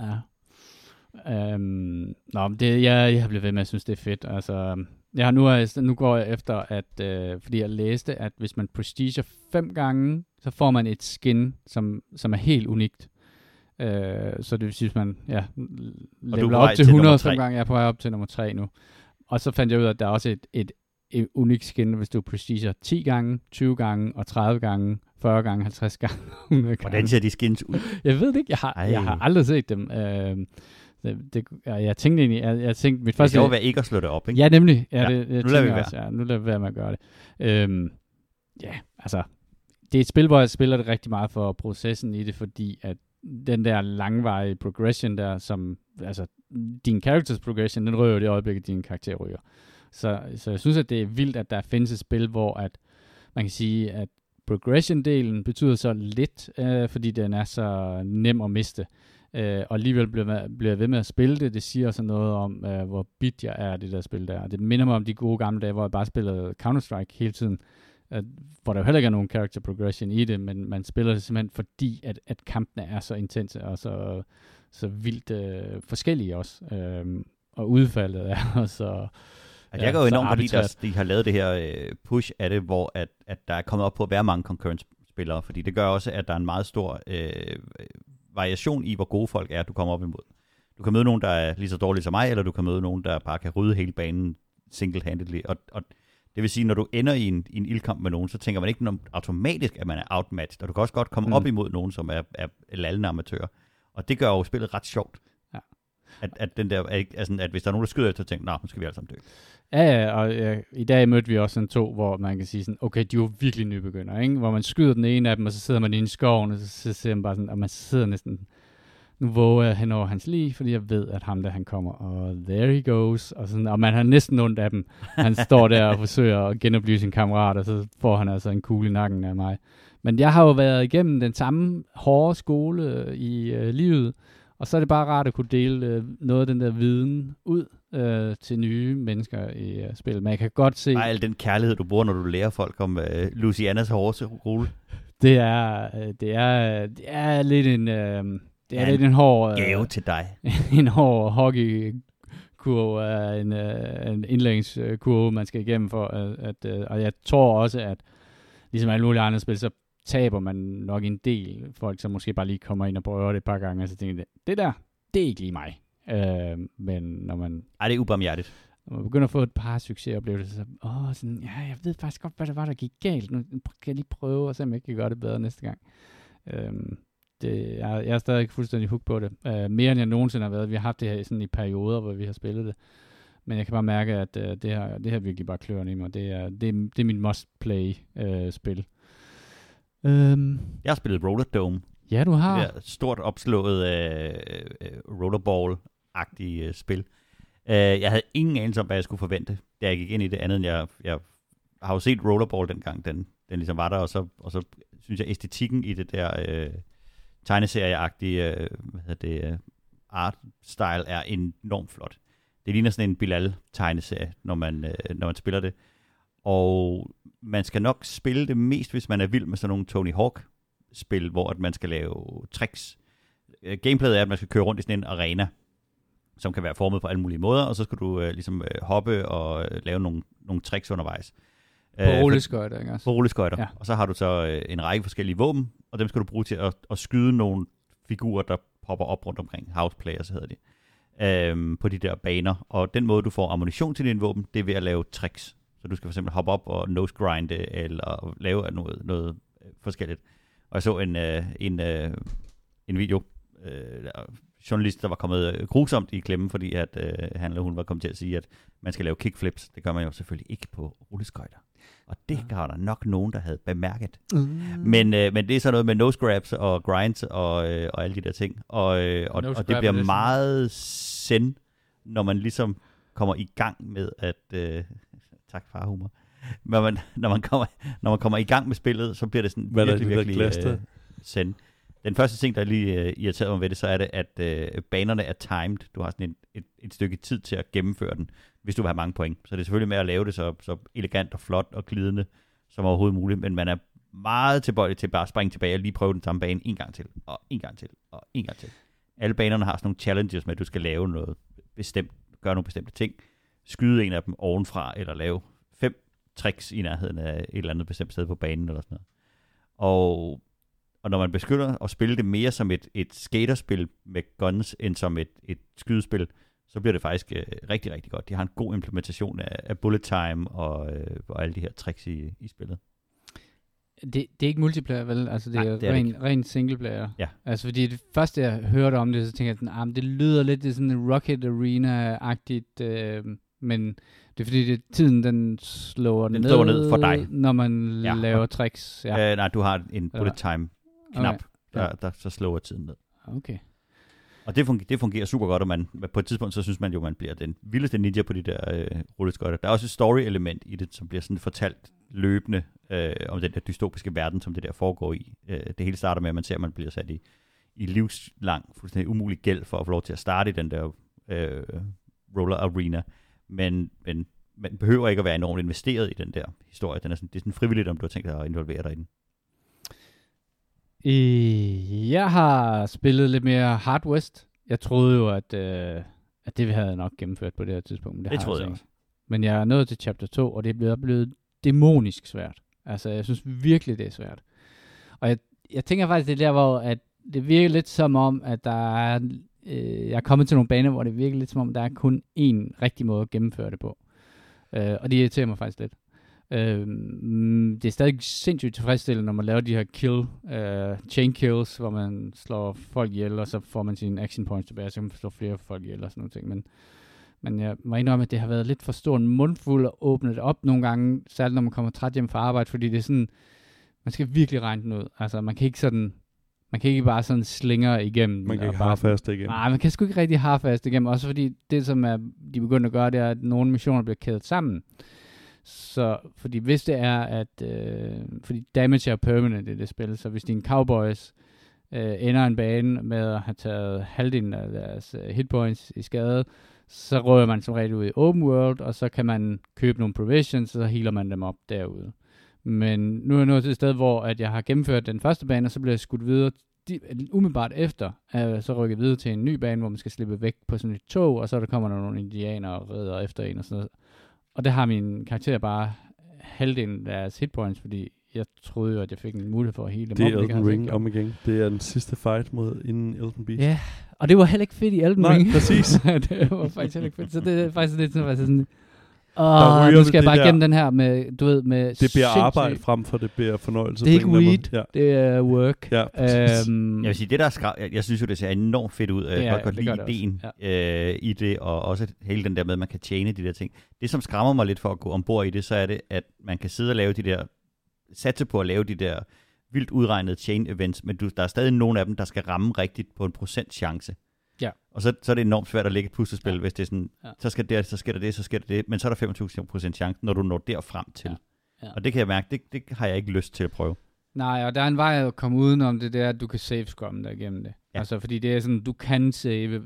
Ja. Øhm, nå, det, jeg, jeg har blevet ved med at synes, det er fedt. Altså, jeg har nu, er- nu går jeg efter, at, øh, fordi jeg læste, at hvis man prestiger fem gange, så får man et skin, som, som er helt unikt. Øh, så det vil sige, hvis man ja, leveler op til til nummer 100 tre. fem gange, jeg er på vej op til nummer 3 nu. Og så fandt jeg ud af, at der er også et, et, et unikt skin, hvis du prestiger 10 gange, 20 gange, og 30 gange, 40 gange, 50 gange, 100 gange. Hvordan ser de skins ud? Jeg ved det ikke. Jeg har, Ej. jeg har aldrig set dem. Øh, det, det, jeg, tænkte egentlig, jeg, jeg tænkte, mit Det er første... sjovt at være ikke at slå det op, ikke? Ja, nemlig. Ja, Ja, det, jeg nu lader vi tænker Også, ja, nu lader vi være med at gøre det. Øhm, ja, altså, det er et spil, hvor jeg spiller det rigtig meget for processen i det, fordi at den der langvarige progression der, som, altså, din characters progression, den rører jo det øjeblik, at din karakter ryger. Så, så jeg synes, at det er vildt, at der findes et spil, hvor at man kan sige, at progression-delen betyder så lidt, øh, fordi den er så nem at miste. Øh, og alligevel bliver, bliver jeg ved med at spille det. Det siger så noget om, øh, hvor bit jeg er, det der spil der. Det minder mig om de gode gamle dage, hvor jeg bare spillede Counter-Strike hele tiden. At, hvor der jo heller ikke er nogen character progression i det, men man spiller det simpelthen fordi, at, at kampene er så intense og så, så vildt øh, forskellige også. Øh, og udfaldet er også... Altså, jeg kan jo enormt godt at de har lavet det her øh, push af det, hvor at, at der er kommet op på at være mange concurrent-spillere, fordi det gør også, at der er en meget stor øh, variation i, hvor gode folk er, du kommer op imod. Du kan møde nogen, der er lige så dårlige som mig, eller du kan møde nogen, der bare kan rydde hele banen single-handedly. Og, og det vil sige, når du ender i en, i en ildkamp med nogen, så tænker man ikke automatisk, at man er outmatched. Og du kan også godt komme Mm. op imod nogen, som er, er lallende amatører. Og det gør jo spillet ret sjovt. Ja. At, at, den der, altså, at hvis der er nogen, der skyder efter, så tænker "Nå, nu skal vi alle sammen dø. Ja, ja, og ja, i dag mødte vi også sådan to, hvor man kan sige sådan, okay, de er jo virkelig nybegynder, ikke? Hvor man skyder den ene af dem, og så sidder man inde i skoven, og så, så ser man bare sådan, og man sidder næsten, nu våger jeg hen over hans lige, fordi jeg ved, at ham der, han kommer, og there he goes, og, sådan, og man har næsten ondt af dem. Han står der og forsøger at genopleve sin kammerat, og så får han altså en kugle i nakken af mig. Men jeg har jo været igennem den samme hårde skole i øh, livet, Og så er det bare rart at kunne dele øh, noget af den der viden ud øh, til nye mennesker i øh, spillet. Men jeg kan godt se... Bare al den kærlighed, du bruger, når du lærer folk om øh, Lucianas hårde rule. Det er, øh, det er, det er lidt en... Øh, det er Ja, lidt en hård... Gave Øh, til dig. en hård hockey kurve er en, øh, en indlægskurve, man skal igennem for at, at øh, og jeg tror også, at ligesom alle mulige andre spil, så taber man nok en del folk, som måske bare lige kommer ind og prøver det et par gange, og så tænker de, det der, det er ikke lige mig. Øh, men når man, Ej, det er ubarmhjertigt. når man begynder at få et par succesoplevelser, så, åh, sådan, ja, jeg ved faktisk godt, hvad det var, der gik galt. Nu kan jeg lige prøve, og se om jeg kan gøre det bedre næste gang. Øhm, det, jeg, jeg er stadig fuldstændig hooked på det. Uh, mere end jeg nogensinde har været. Vi har haft det her sådan i perioder, hvor vi har spillet det. Men jeg kan bare mærke, at uh, det, her, det her virkelig bare klør i mig. Det er, det, er- det er mit must-play-spil. um, Jeg har spillet Roller Dome. ja, du har. Det er stort opslået øh, øh, agtige øh, spil. Øh, jeg havde ingen anelse om, hvad jeg skulle forvente, da jeg gik ind i det andet, end jeg, jeg har jo set rollerball dengang, den, den ligesom var der, og så, og så synes jeg, æstetikken i det der øh, tegneserieagtige øh, hvad hedder det, øh, art-style er enormt flot. Det ligner sådan en Bilal-tegneserie, når man, øh, når man spiller det. Og man skal nok spille det mest, hvis man er vild med sådan nogle Tony Hawk-spil, hvor at man skal lave tricks. Øh, gameplayet er, at man skal køre rundt i sådan en arena, som kan være formet på alle mulige måder, og så skal du øh, ligesom øh, hoppe og øh, lave nogle, nogle tricks undervejs. På Øh, rulleskøjter, ikke også? på rulleskøjter. Ja. Og så har du så øh, en række forskellige våben, og dem skal du bruge til at, at skyde nogle figurer, der popper op rundt omkring. House players hedder de. Øhm, på de der baner. Og den måde, du får ammunition til dine våben, det er ved at lave tricks. Så du skal for eksempel hoppe op og nose grinde, eller lave noget, noget øh, forskelligt. Og jeg så en, øh, en, øh, en video, øh, journalist, der var kommet øh, grusomt i klemme, fordi at øh, han eller hun var kommet til at sige, at man skal lave kickflips. Det gør man jo selvfølgelig ikke på rulleskøjter. Og det har der nok nogen, der havde bemærket. Mm. Men, øh, men det er så noget med nose grabs og grinds og, øh, og alle de der ting. Og, øh, og, og det er bliver det sådan- meget send, når man ligesom kommer i gang med at... Øh, tak far humor. Når man, når, man kommer, når man kommer i gang med spillet, så bliver det sådan Hvad virkelig, det virkelig øh, send. Den første ting, der lige øh, irriterede mig ved det, så er det, at øh, banerne er timed. Du har sådan en, et, et stykke tid til at gennemføre den, hvis du vil have mange point. Så det er selvfølgelig med at lave det så, så elegant og flot og glidende som overhovedet muligt, men man er meget tilbøjelig til bare at springe tilbage og lige prøve den samme bane en gang til, og en gang til, og en gang til. Alle banerne har sådan nogle challenges med, at du skal lave noget bestemt, gøre nogle bestemte ting, skyde en af dem ovenfra, eller lave fem tricks i nærheden af et eller andet bestemt sted på banen, eller sådan noget. Og, og når man beskytter at spille det mere som et, et skaterspil med guns, end som et, et skydespil, så bliver det faktisk øh, rigtig, rigtig godt. De har en god implementation af, af bullet time og, øh, og alle de her tricks i, i spillet. Det, det er ikke multiplayer, vel? Altså, det Nej, er, det er ren, ren singleplayer. Ja. Altså, fordi det første, jeg hørte om det, så tænkte jeg, sådan, ah, det lyder lidt det er sådan en Rocket Arena-agtigt, øh, men det er fordi, det, tiden den slår Den ned, slår ned for dig. når man Ja, laver tricks. Ja, Ja. Øh, nej, du har en bullet time knap, Okay. der, Ja. der så slår tiden ned. okay. Og det fungerer, det fungerer super godt, og man, på et tidspunkt, så synes man jo, man bliver den vildeste ninja på de der øh, rulleskøjter. Der er også et story-element i det, som bliver sådan fortalt løbende øh, om den der dystopiske verden, som det der foregår i. Øh, det hele starter med, at man ser, at man bliver sat i, i livslang, fuldstændig umulig gæld for at få lov til at starte i den der øh, roller arena. Men, men man behøver ikke at være enormt investeret i den der historie. Den er sådan, det er sådan frivilligt, om du har tænkt dig at involvere dig i den. Øh, jeg har spillet lidt mere Hard West. Jeg troede jo, at, øh, at det havde jeg nok gennemført på det her tidspunkt. Men det, Det har troede så jeg ikke. Men jeg er nået til chapter 2, og det er blevet, blevet dæmonisk svært. Altså, jeg synes virkelig, det er svært. Og jeg, jeg tænker faktisk, det er der, hvor at det virker lidt som om, at der er, øh, jeg er kommet til nogle baner, hvor det virker lidt som om, der er kun én rigtig måde at gennemføre det på. Øh, og det irriterer mig faktisk lidt. Øh, det er stadig sindssygt tilfredsstillende, når man laver de her kill, øh, chain kills, hvor man slår folk ihjel, og så får man sine action points tilbage, så kan man slå flere folk ihjel og sådan nogle ting. Men, men jeg må indrømme, at det har været lidt for stor en mundfuld at åbne det op nogle gange, særligt når man kommer træt hjem fra arbejde, fordi det er sådan, man skal virkelig regne den ud. Altså, man kan ikke sådan, man kan ikke bare sådan slinger igennem. Man kan og ikke bare have fast igennem. Nej, man kan sgu ikke rigtig harfast igennem. Også fordi det, som er, de begynder at gøre, det er, at nogle missioner bliver kædet sammen. Så, fordi hvis det er, at... Øh, fordi damage er permanent i det spil, så hvis dine cowboys øh, ender en bane med at have taget halvdelen af deres øh, hitpoints i skade, så rører man som regel ud i open world, og så kan man købe nogle provisions, og så healer man dem op derude. Men nu er jeg nået til et sted, hvor at jeg har gennemført den første bane, og så bliver jeg skudt videre de, umiddelbart efter, er jeg så rykket videre til en ny bane, hvor man skal slippe væk på sådan et tog, og så der kommer der nogle indianere og redder efter en og sådan noget. Og det har min karakter bare halvdelen af deres hitpoints, fordi jeg troede jo, at jeg fik en mulighed for at hele dem Det er op. Elden Ring om igen. Det er den sidste fight mod inden Elden Beast. Ja, og det var heller ikke fedt i Elden Nej, Ring. præcis. det var faktisk heller ikke fedt. Så det er faktisk lidt sådan, altså sådan Der Åh, ryger nu skal jeg bare igennem den her med, du ved, med Det bliver arbejde frem for det bliver fornøjelse. Det er på ikke weed, måde. det er work. Ja, ja. Øhm, Jeg vil sige, det der er skra- jeg, jeg synes jo, det ser enormt fedt ud. Det Jeg kan godt, lide ideen øh, i det, og også hele den der med, at man kan tjene de der ting. Det, som skræmmer mig lidt for at gå ombord i det, så er det, at man kan sidde og lave de der, satse på at lave de der vildt udregnede chain events, men du, der er stadig nogle af dem, der skal ramme rigtigt på en procent chance. Ja. Og så, så er det enormt svært at lægge et puslespil, Ja. hvis det er sådan, Ja. så skal det, så sker der det, så sker der det, men så er der 25% chance, når du når derfrem til. Ja. Ja. Og det kan jeg mærke, det, det har jeg ikke lyst til at prøve. Nej, og der er en vej at komme udenom det, det er, at du kan save scrum der igennem det. Ja. Altså, fordi det er sådan, du kan save,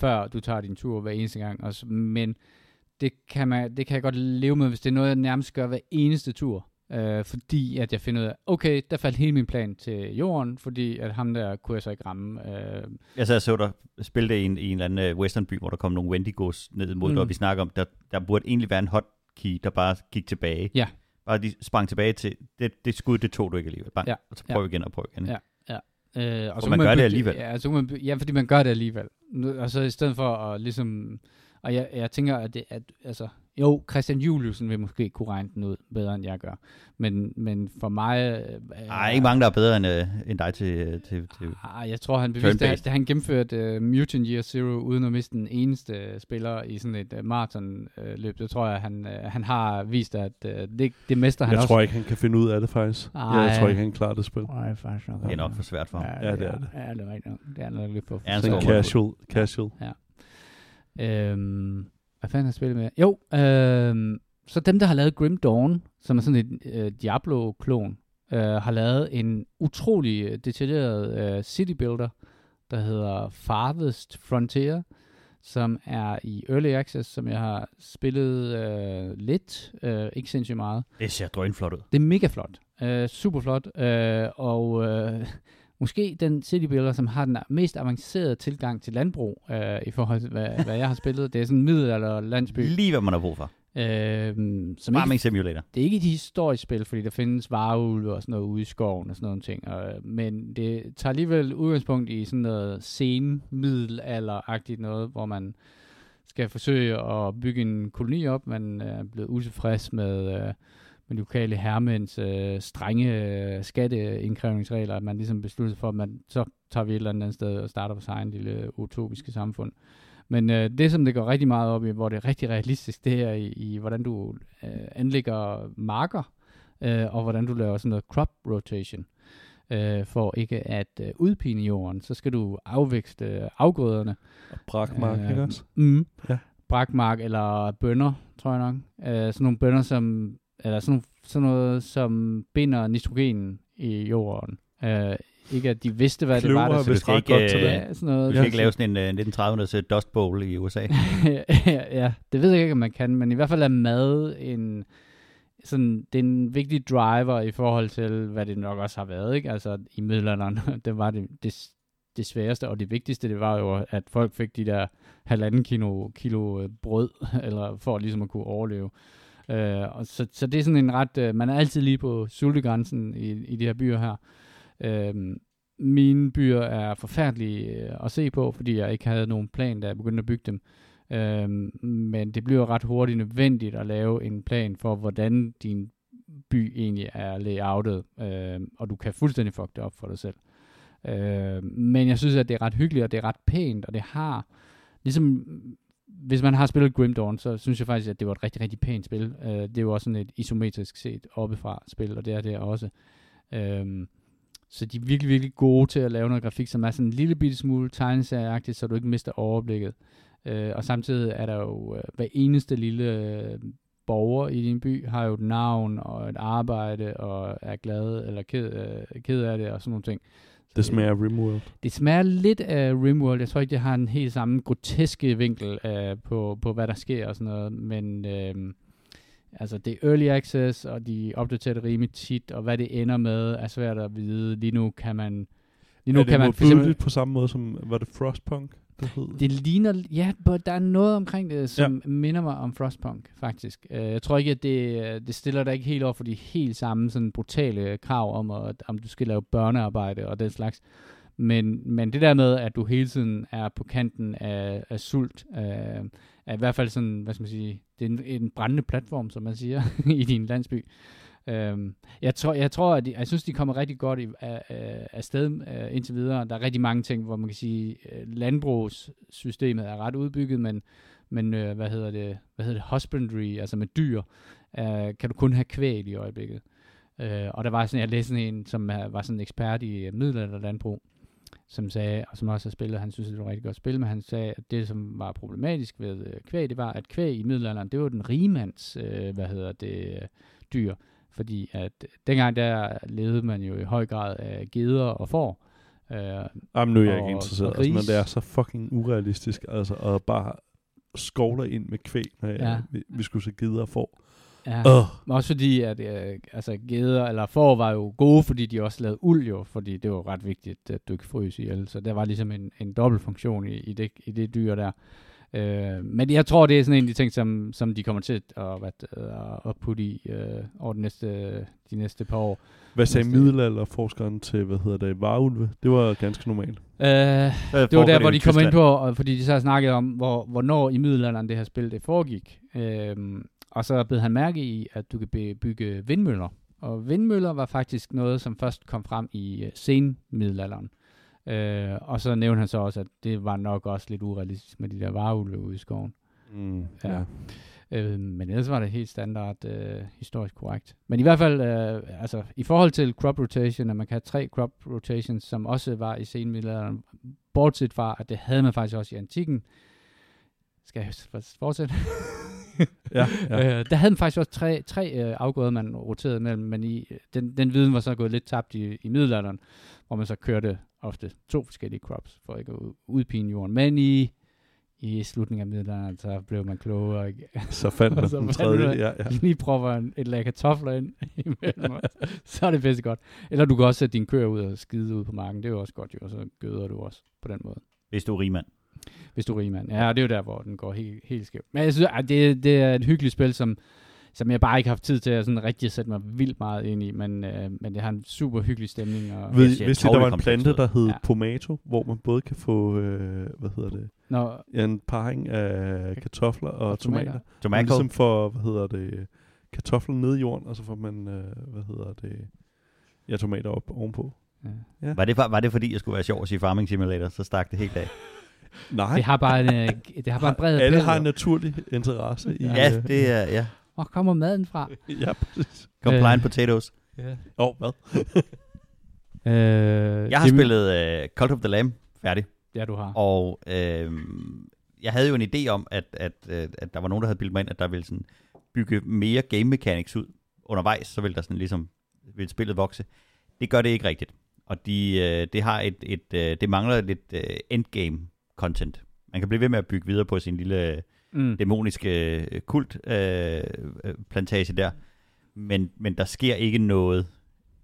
før du tager din tur hver eneste gang. Også, men det kan, man, det kan jeg godt leve med, hvis det er noget, jeg nærmest gør hver eneste tur. Øh, fordi at jeg finder ud af, okay, der faldt hele min plan til jorden, fordi at ham der kunne jeg så ikke ramme. Øh, Jeg sad og så dig spille det i en, i en eller anden øh, westernby, hvor der kom nogle Wendigos ned mod mm. Mm. dig, og vi snakker om, der, der burde egentlig være en hotkey, der bare gik tilbage. Ja. Bare de sprang tilbage til, det, det skud, det tog du ikke alligevel. Bare, Ja. Og så prøv igen og prøv igen. Ja. Øh, og Og så man kunne gør det alligevel. Ja, så man, ja, fordi man gør det alligevel. Nu, og så i stedet for at ligesom... Og jeg, jeg tænker, at det at, altså... Jo, Christian Juliusen vil måske kunne regne den ud bedre, end jeg gør. Men, men for mig... Øh, Ej, ikke mange, der er bedre end, øh, end dig til, øh, til, til Ah, jeg tror, han beviste, at, at han gennemførte uh, Mutant Year Zero uden at miste den eneste spiller i sådan et uh, maratonløb. Det tror jeg, han, uh, han har vist, at uh, det, det mester han Jeg også. tror ikke, han kan finde ud af det faktisk. Ej. Jeg tror ikke, han klarer det spil. Nej, faktisk nok. det er nok for svært for ham. Ja, Ja, det er det. Ja, det er rigtigt nok. Det er nok lidt for Ja, godt. casual. casual. Øhm, hvad fanden har jeg spillet med? Jo, øhm, så dem, der har lavet Grim Dawn, som er sådan et øh, Diablo-klon, øh, har lavet en utrolig øh, detaljeret øh, city builder, der hedder Farthest Frontier, som er i Early Access, som jeg har spillet øh, lidt, øh, ikke sindssygt meget. Det ser drønflot ud. Det er mega flot. Øh, super flot. Øh, og øh, måske den city builder, som har den mest avancerede tilgang til landbrug, øh, i forhold til, hvad, hvad jeg har spillet. Det er sådan en middelalder landsby. Lige hvad man har brug for. Øh, som ikke, Farming Simulator. det er ikke et historisk spil, fordi der findes vareulve og sådan noget ude i skoven og sådan nogle ting. Og, men det tager alligevel udgangspunkt i sådan noget sen middelalderagtigt noget, hvor man skal forsøge at bygge en koloni op. Man er blevet utilfreds med, øh, med lokale hermænds øh, strenge øh, skatteindkrævningsregler, at man ligesom beslutter for, at man, så tager vi et eller andet sted og starter vores egen lille utopiske samfund. Men øh, det, som det går rigtig meget op i, hvor det er rigtig realistisk, det er i, i hvordan du øh, anlægger marker, øh, og hvordan du laver sådan noget crop rotation. Øh, for ikke at øh, udpine jorden, så skal du afvækste øh, afgrøderne. Og brakmark, Øh, ikke også? Mm, Ja. Brakmark eller bønder, tror jeg nok. Øh, sådan nogle bønder, som, eller sådan, sådan noget, som binder nitrogen i jorden. Øh, ikke at de vidste, hvad det var, Kløver der er så ikke, godt til det. Ja, sådan Du noget. skal ikke lave sådan en uh, 1930'ernes Dust Bowl i USA. ja, ja, det ved jeg ikke, om man kan, men i hvert fald er mad en, sådan, det er en vigtig driver i forhold til, hvad det nok også har været, ikke? Altså, i middelalderen, det var det, det, det sværeste og det vigtigste, det var jo, at folk fik de der halvanden kilo, kilo øh, brød, eller for ligesom at kunne overleve. Øh, og så, så det er sådan en ret, øh, man er altid lige på sultegrænsen i, i de her byer her. Øh, mine byer er forfærdelige øh, at se på, fordi jeg ikke havde nogen plan, da jeg begyndte at bygge dem. Øh, men det bliver ret hurtigt nødvendigt at lave en plan for, hvordan din by egentlig er layoutet, øh, og du kan fuldstændig fuck det op for dig selv. Øh, men jeg synes, at det er ret hyggeligt, og det er ret pænt, og det har, ligesom, hvis man har spillet Grim Dawn, så synes jeg faktisk, at det var et rigtig, rigtig pænt spil. Øh, det er jo også sådan et isometrisk set oppefra spil, og det er det også. Øhm, så de er virkelig, virkelig gode til at lave noget grafik, som er sådan en lille bitte smule tegneserieagtigt, så du ikke mister overblikket. Øh, og samtidig er der jo øh, hver eneste lille øh, borger i din by har jo et navn og et arbejde og er glad eller ked, øh, ked af det og sådan nogle ting. Det smager af Rimworld. Det smager lidt af Rimworld. Jeg tror ikke, det har en helt samme groteske vinkel øh, på, på, hvad der sker og sådan noget. Men øh, altså, det er early access, og de opdaterer det rimelig tit, og hvad det ender med, er svært at vide. Lige nu kan man... Lige nu er det kan man for eksempel, på samme måde som, var det Frostpunk, det hed? det ligner, ja, but der er noget omkring det, som ja. minder mig om Frostpunk, faktisk. Uh, jeg tror ikke, at det, det stiller dig ikke helt over for de helt samme sådan brutale krav om, at, om du skal lave børnearbejde og den slags. Men, men det der med, at du hele tiden er på kanten af, af sult, uh, er i hvert fald sådan, hvad skal man sige, det er en, en brændende platform, som man siger, i din landsby. Øhm, jeg, tror, jeg tror, at de, jeg synes, de kommer rigtig godt i, af, af, sted øh, indtil videre. Der er rigtig mange ting, hvor man kan sige, øh, landbrugssystemet er ret udbygget, men, men øh, hvad hedder det, hvad hedder det, husbandry, altså med dyr, øh, kan du kun have kvæl i øjeblikket. Øh, og der var sådan, jeg læste sådan en, som var sådan en ekspert i øh, uh, middelalderlandbrug, som sagde, og som også har spillet, han synes, det var et rigtig godt spil, men han sagde, at det, som var problematisk ved øh, kvæg, det var, at kvæg i middelalderen, det var den rigemands, øh, hvad hedder det, øh, dyr. Fordi at dengang der levede man jo i høj grad af geder og får. Øh, Jamen nu er jeg ikke interesseret, altså, men det er så fucking urealistisk, altså at bare skovle ind med kvæg, når ja. jeg, vi, vi skulle se geder og får. Ja, uh. også fordi, at øh, altså, geder eller får var jo gode, fordi de også lavede uld jo, fordi det var ret vigtigt, at du ikke fryser ihjel. Så der var ligesom en, en dobbelt funktion i, i, det, i det dyr der. Øh, men jeg tror, det er sådan en af de ting, som, som de kommer til at, hvad, at putte i øh, over de næste, de næste par år. Hvad sagde middelalderforskeren til, hvad hedder det, varulve? Det var ganske normalt. Øh, det var der, hvor de kom ind på, og, fordi de så snakkede om, hvor, hvornår i middelalderen det her spil det foregik. Øh, og så blev han mærke i, at du kan bygge vindmøller. Og vindmøller var faktisk noget, som først kom frem i sen middelalderen. Øh, og så nævnte han så også, at det var nok også lidt urealistisk med de der varulve ude i skoven. Mm, ja. ja. Øh, men ellers var det helt standard øh, historisk korrekt. Men i hvert fald, øh, altså i forhold til crop rotation, at man kan have tre crop rotations, som også var i senmiddelalderen, bortset fra, at det havde man faktisk også i antikken. Skal jeg fortsætte? ja, ja. Øh, der havde man faktisk også tre, tre øh, afgåede, man roterede mellem, men i, den, den viden var så gået lidt tabt i, i middelalderen, hvor man så kørte ofte to forskellige crops, for ikke at udpine jorden. Men i, i slutningen af middelalderen, så blev man klogere. Ikke? Så fandt man den tredje, ja, ja. Lige prøver en, et lag kartofler ind imellem, så er det bedst godt. Eller du kan også sætte dine køer ud og skide ud på marken, det er jo også godt jo, og så gøder du også på den måde. Hvis du er rigmand. Hvis du er rigmand. Ja, det er jo der, hvor den går helt, helt skævt. Men jeg synes, at det, det er et hyggeligt spil, som, som jeg bare ikke har haft tid til at sådan rigtig sætte mig vildt meget ind i, men, øh, men det har en super hyggelig stemning. Og Ved, hvis der var en plante, der hed ja. pomato, hvor man både kan få, øh, hvad hedder det, Nå, ja, en parring af kartofler og, og tomater. tomater. Tomato. Ligesom for, hvad hedder det, kartofler ned i jorden, og så får man, øh, hvad hedder det, ja, tomater op ovenpå. Ja. Ja. Var, det, var det fordi, jeg skulle være sjov at sige Farming Simulator, så stak det helt af? Nej. Det har bare en, øh, det har bare en bred Alle har en naturlig interesse i... Ja, det er, ja. Hvor kommer maden fra? ja, præcis. Compliant øh, potatoes. Ja. Åh, oh, hvad? øh, jeg har Jimmy. spillet uh, Cult of the Lamb færdig. Ja, du har. Og øh, jeg havde jo en idé om, at, at, at, at der var nogen, der havde bildet mig ind, at der ville sådan bygge mere game mechanics ud undervejs, så ville der sådan ligesom vil spillet vokse. Det gør det ikke rigtigt. Og de, øh, det har et, et øh, det mangler lidt øh, endgame content. Man kan blive ved med at bygge videre på sin lille mm. dæmoniske øh, kult øh, øh, plantage der, men, men der sker ikke noget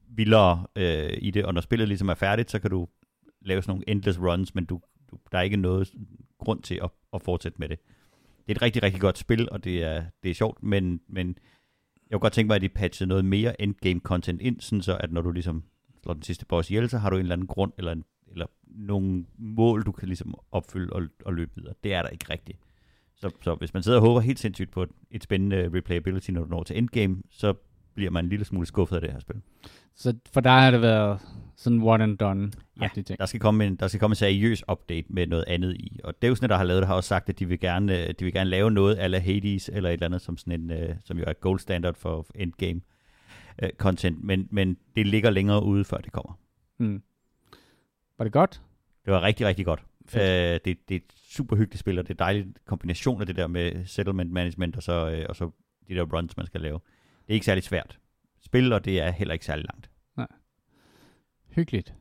vildere øh, i det, og når spillet ligesom er færdigt, så kan du lave sådan nogle endless runs, men du, du, der er ikke noget grund til at, at fortsætte med det. Det er et rigtig, rigtig godt spil, og det er, det er sjovt, men, men jeg kunne godt tænke mig, at de patchede noget mere endgame content ind, sådan så at når du ligesom slår den sidste boss ihjel, så har du en eller anden grund, eller, en, eller nogle mål, du kan ligesom opfylde og, og løbe videre. Det er der ikke rigtigt. Så, så hvis man sidder og håber helt sindssygt på et, et spændende replayability, når du når til endgame, så bliver man en lille smule skuffet af det her spil. Så for dig har det været sådan one and done Ja, ting. der skal, komme en, der skal komme en seriøs update med noget andet i. Og Deusne, der har lavet det, har også sagt, at de vil gerne, de vil gerne lave noget ala Hades, eller et eller andet, som, sådan en, uh, som jo er gold standard for endgame uh, content. Men, men det ligger længere ude, før det kommer. Mm. Var det godt? Det var rigtig, rigtig godt. Uh, det, det er et super hyggeligt spil, og det er dejligt kombination af det der med settlement management, og så, uh, og så de der runs, man skal lave. Det er ikke særlig svært spil, og det er heller ikke særlig langt. Nej. Hyggeligt.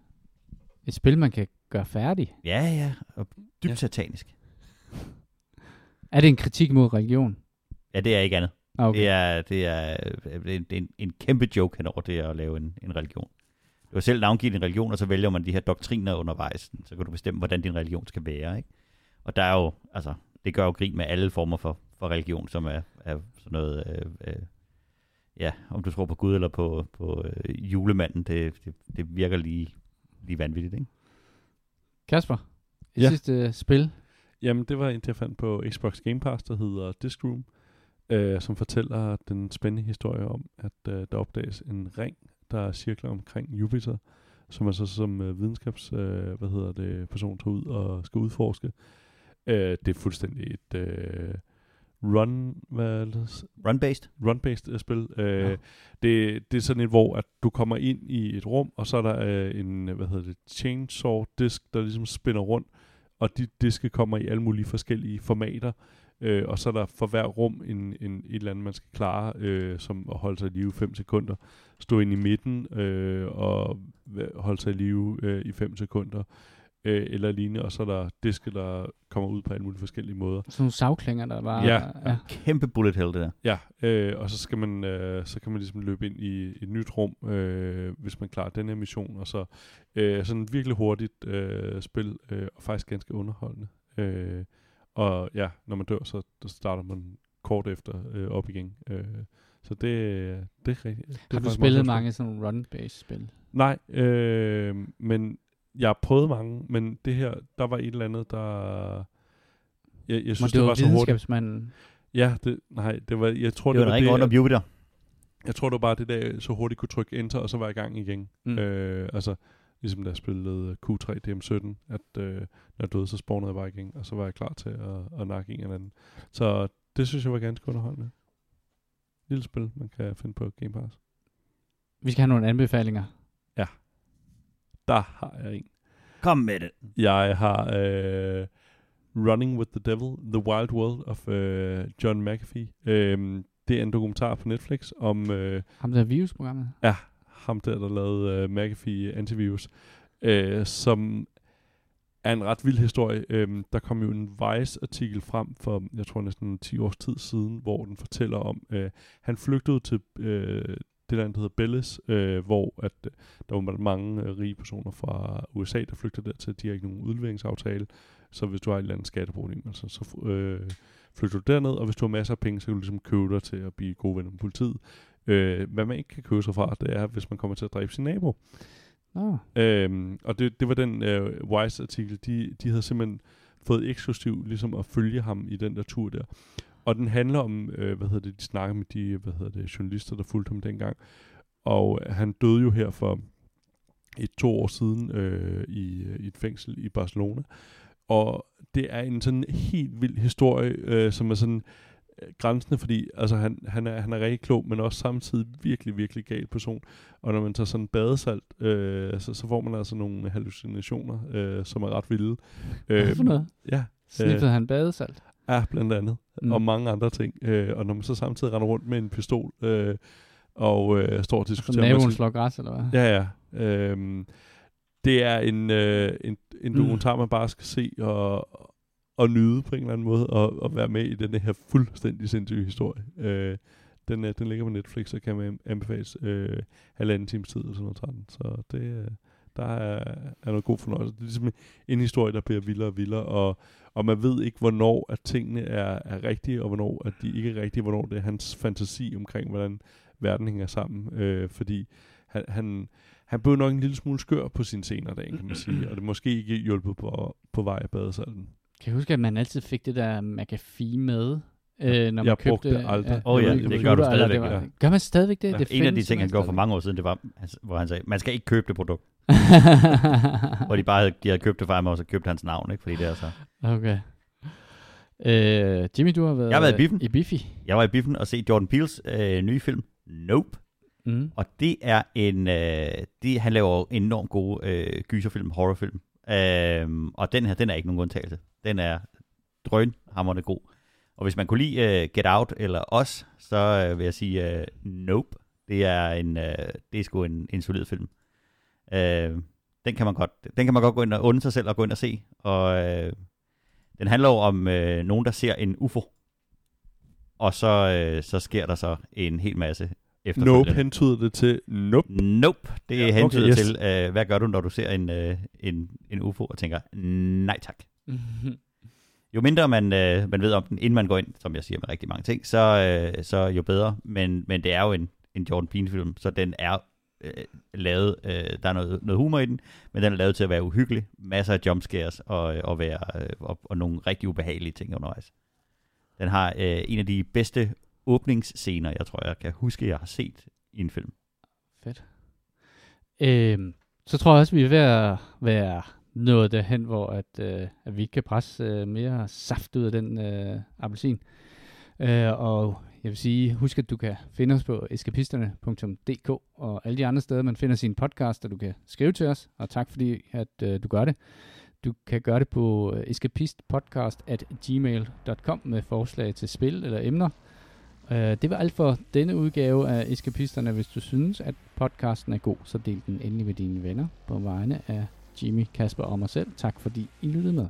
Et spil, man kan gøre færdig. Ja, ja, og dybt Ja. satanisk. Er det en kritik mod religion? Ja, det er ikke andet. Ah, Okay. Det, er, det, er, det, er, det er en, en kæmpe joke henover det at lave en, en religion. Du kan selv navngive din religion, og så vælger man de her doktriner undervejs. Så kan du bestemme, hvordan din religion skal være. Ikke? Og der er jo, altså, det gør jo grin med alle former for, for religion, som er, er sådan noget, øh, øh, ja, om du tror på Gud eller på, på øh, julemanden, det, det, det virker lige, lige vanvittigt, ikke? Kasper, et Ja. sidste spil. Jamen, det var en, jeg fandt på Xbox Game Pass, der hedder Disc Room, øh, som fortæller den spændende historie om, at øh, der opdages en ring, der cirkler omkring Jupiter, som er så som øh, videnskabs, øh, hvad hedder det, person tager ud og skal udforske. Øh, det er fuldstændig et øh, run, hvad det? Run-based? run-based øh, spil. Øh, Ja. det, det er sådan et, hvor at du kommer ind i et rum, og så er der øh, en, hvad hedder det, chainsaw disk, der ligesom spinner rundt, og de diske kommer i alle mulige forskellige formater, øh, og så er der for hver rum en, en, et eller andet, man skal klare, øh, som at holde sig i live 5 sekunder, stå ind i midten øh, og holde sig i live øh, i 5 sekunder, øh, eller lignende, og så er der diske, der kommer ud på alle mulige forskellige måder. Sådan nogle savklinger, der var... Ja. ja. Kæmpe bullet hell, det der. Ja, øh, og så skal man øh, så kan man ligesom løbe ind i et nyt rum, øh, hvis man klarer den her mission, og så øh, sådan et virkelig hurtigt øh, spil, øh, og faktisk ganske underholdende. Øh, og ja, når man dør, så, så starter man kort efter øh, op igen. Øh, så det, det er rigtigt. Det Har du spillet mange sådan run-based spil? Nej, øh, men jeg har prøvet mange, men det her, der var et eller andet, der... Jeg, jeg synes, det, det var, var så hurtigt. Ja, det, nej, det var, jeg tror, Det var en ring det, om Jupiter. jeg tror, det var bare det der, så hurtigt kunne trykke enter, og så var jeg i gang igen. Mm. Øh, altså, ligesom da jeg spillede Q3 DM17, at øh, når jeg døde, så spawnede jeg bare igen, og så var jeg klar til at, at nakke en eller anden. Så det synes jeg var ganske underholdende. Lille spil, man kan finde på Game Pass. Vi skal have nogle anbefalinger. Der har jeg en. Kom med det. Jeg har øh, Running with the Devil, The Wild World of øh, John McAfee. Øh, det er en dokumentar på Netflix om øh, Ham der virusprogrammet ham der, der lavede øh, McAfee Antivirus, øh, som er en ret vild historie. Øh, der kom jo en Vice-artikel frem for, jeg tror næsten 10 års tid siden, hvor den fortæller om, øh, han flygtede til øh, det land, der hedder Belize, øh, hvor at, øh, der var mange øh, rige personer fra USA, der flygter dertil. De har ikke nogen udleveringsaftale, så hvis du har et eller andet skatteproblem, altså, så øh, flygter du derned, og hvis du har masser af penge, så kan du ligesom købe dig til at blive gode venner med politiet. Øh, hvad man ikke kan købe sig fra, det er, hvis man kommer til at dræbe sin nabo. Oh. Øhm, og det, det var den øh, Wise-artikel, de, de havde simpelthen fået eksklusivt ligesom at følge ham i den der tur der. Og den handler om, øh, hvad hedder det, de snakker med de hvad hedder det, journalister, der fulgte ham dengang. Og han døde jo her for et to år siden øh, i, øh, i et fængsel i Barcelona. Og det er en sådan helt vild historie, øh, som er sådan øh, grænsende, fordi altså, han, han, er, han er rigtig klog, men også samtidig virkelig, virkelig gal person. Og når man tager sådan badesalt, øh, så, så får man altså nogle hallucinationer, øh, som er ret vilde. Hvad for noget? Ja, Sniffede han badesalt? ja, blandt andet. Mm. Mm. Og mange andre ting. Øh, og når man så samtidig render rundt med en pistol, øh, og øh, står og Så diskuterer... naboen man- slår græs, eller hvad? Ja, ja. Øhm, det er en, øh, en, en Mm. dokumentar, man bare skal se og, og nyde på en eller anden måde, og, og være med i den her fuldstændig sindssyge historie. Øh, den, øh, den ligger på Netflix, og kan man anbefales øh, halvanden times tid, eller sådan noget 13. Så det, øh, der er, er noget god fornøjelse. Det er ligesom en historie, der bliver vildere og vildere, og, og man ved ikke, hvornår at tingene er, er rigtige, og hvornår at de ikke er rigtige, hvornår det er hans fantasi omkring, hvordan verden hænger sammen. Øh, fordi han, han, han blev nok en lille smule skør på sine senere dage, kan man sige, og det måske ikke hjulpet på, på vej af badesalten. Kan jeg huske, at man altid fik det der McAfee med, øh, når man Jeg købte... brugte det aldrig. Åh ja, jeg ved ikke, det om gør du stadigvæk, det var- ja. Gør man stadigvæk det? Ja, det en af de ting, han simpelthen gjorde for mange år siden, det var, altså, hvor han sagde, man skal ikke købe det produkt. Hvor de bare havde, de havde købt det for ham, og så købt hans navn, ikke? Fordi det er så... okay. Øh, Jimmy, du har været, Jeg har været i biffen. i Biffy. Jeg var i biffen og se Jordan Peels øh, nye film, Nope. Mm. Og det er en... Øh, det, han laver enormt gode øh, gyserfilm, horrorfilm. Øh, og den her, den er ikke nogen undtagelse. Den er drønhammerende god. Og hvis man kunne lide øh, Get Out eller Os, så øh, vil jeg sige øh, Nope. Det er en, øh, det er sgu en, en solid film. Øh, den kan man godt, den kan man godt gå ind og unde sig selv og gå ind og se. Og øh, den handler jo om øh, nogen, der ser en UFO. Og så, øh, så sker der så en hel masse efterfølgende. Nope hentyder det til nope. Nope. Det Ja, okay, hentyder yes. til, øh, hvad gør du, når du ser en, øh, en, en UFO og tænker, nej tak. Jo mindre man, øh, man ved om den, inden man går ind, som jeg siger med rigtig mange ting, så, øh, så jo bedre. Men, men det er jo en, en Jordan Peele-film, så den er øh, lavet, øh, der er noget, noget humor i den, men den er lavet til at være uhyggelig. Masser af jumpscares og, og, være, øh, og, og nogle rigtig ubehagelige ting undervejs. Den har øh, en af de bedste åbningsscener, jeg tror, jeg kan huske, jeg har set i en film. Fedt. Øhm, så tror jeg også, vi er ved at være nået derhen, hvor at, øh, at vi kan presse øh, mere saft ud af den øh, appelsin. Øh, og jeg vil sige, husk at du kan finde os på eskapisterne.dk og alle de andre steder, man finder sin podcast, og du kan skrive til os, og tak fordi, at øh, du gør det. Du kan gøre det på øh, escapistpodcast.gmail.com at gmail.com med forslag til spil eller emner. Øh, det var alt for denne udgave af Eskapisterne. Hvis du synes, at podcasten er god, så del den endelig med dine venner på vegne af Jimmy, Kasper og mig selv. Tak fordi I lyttede med.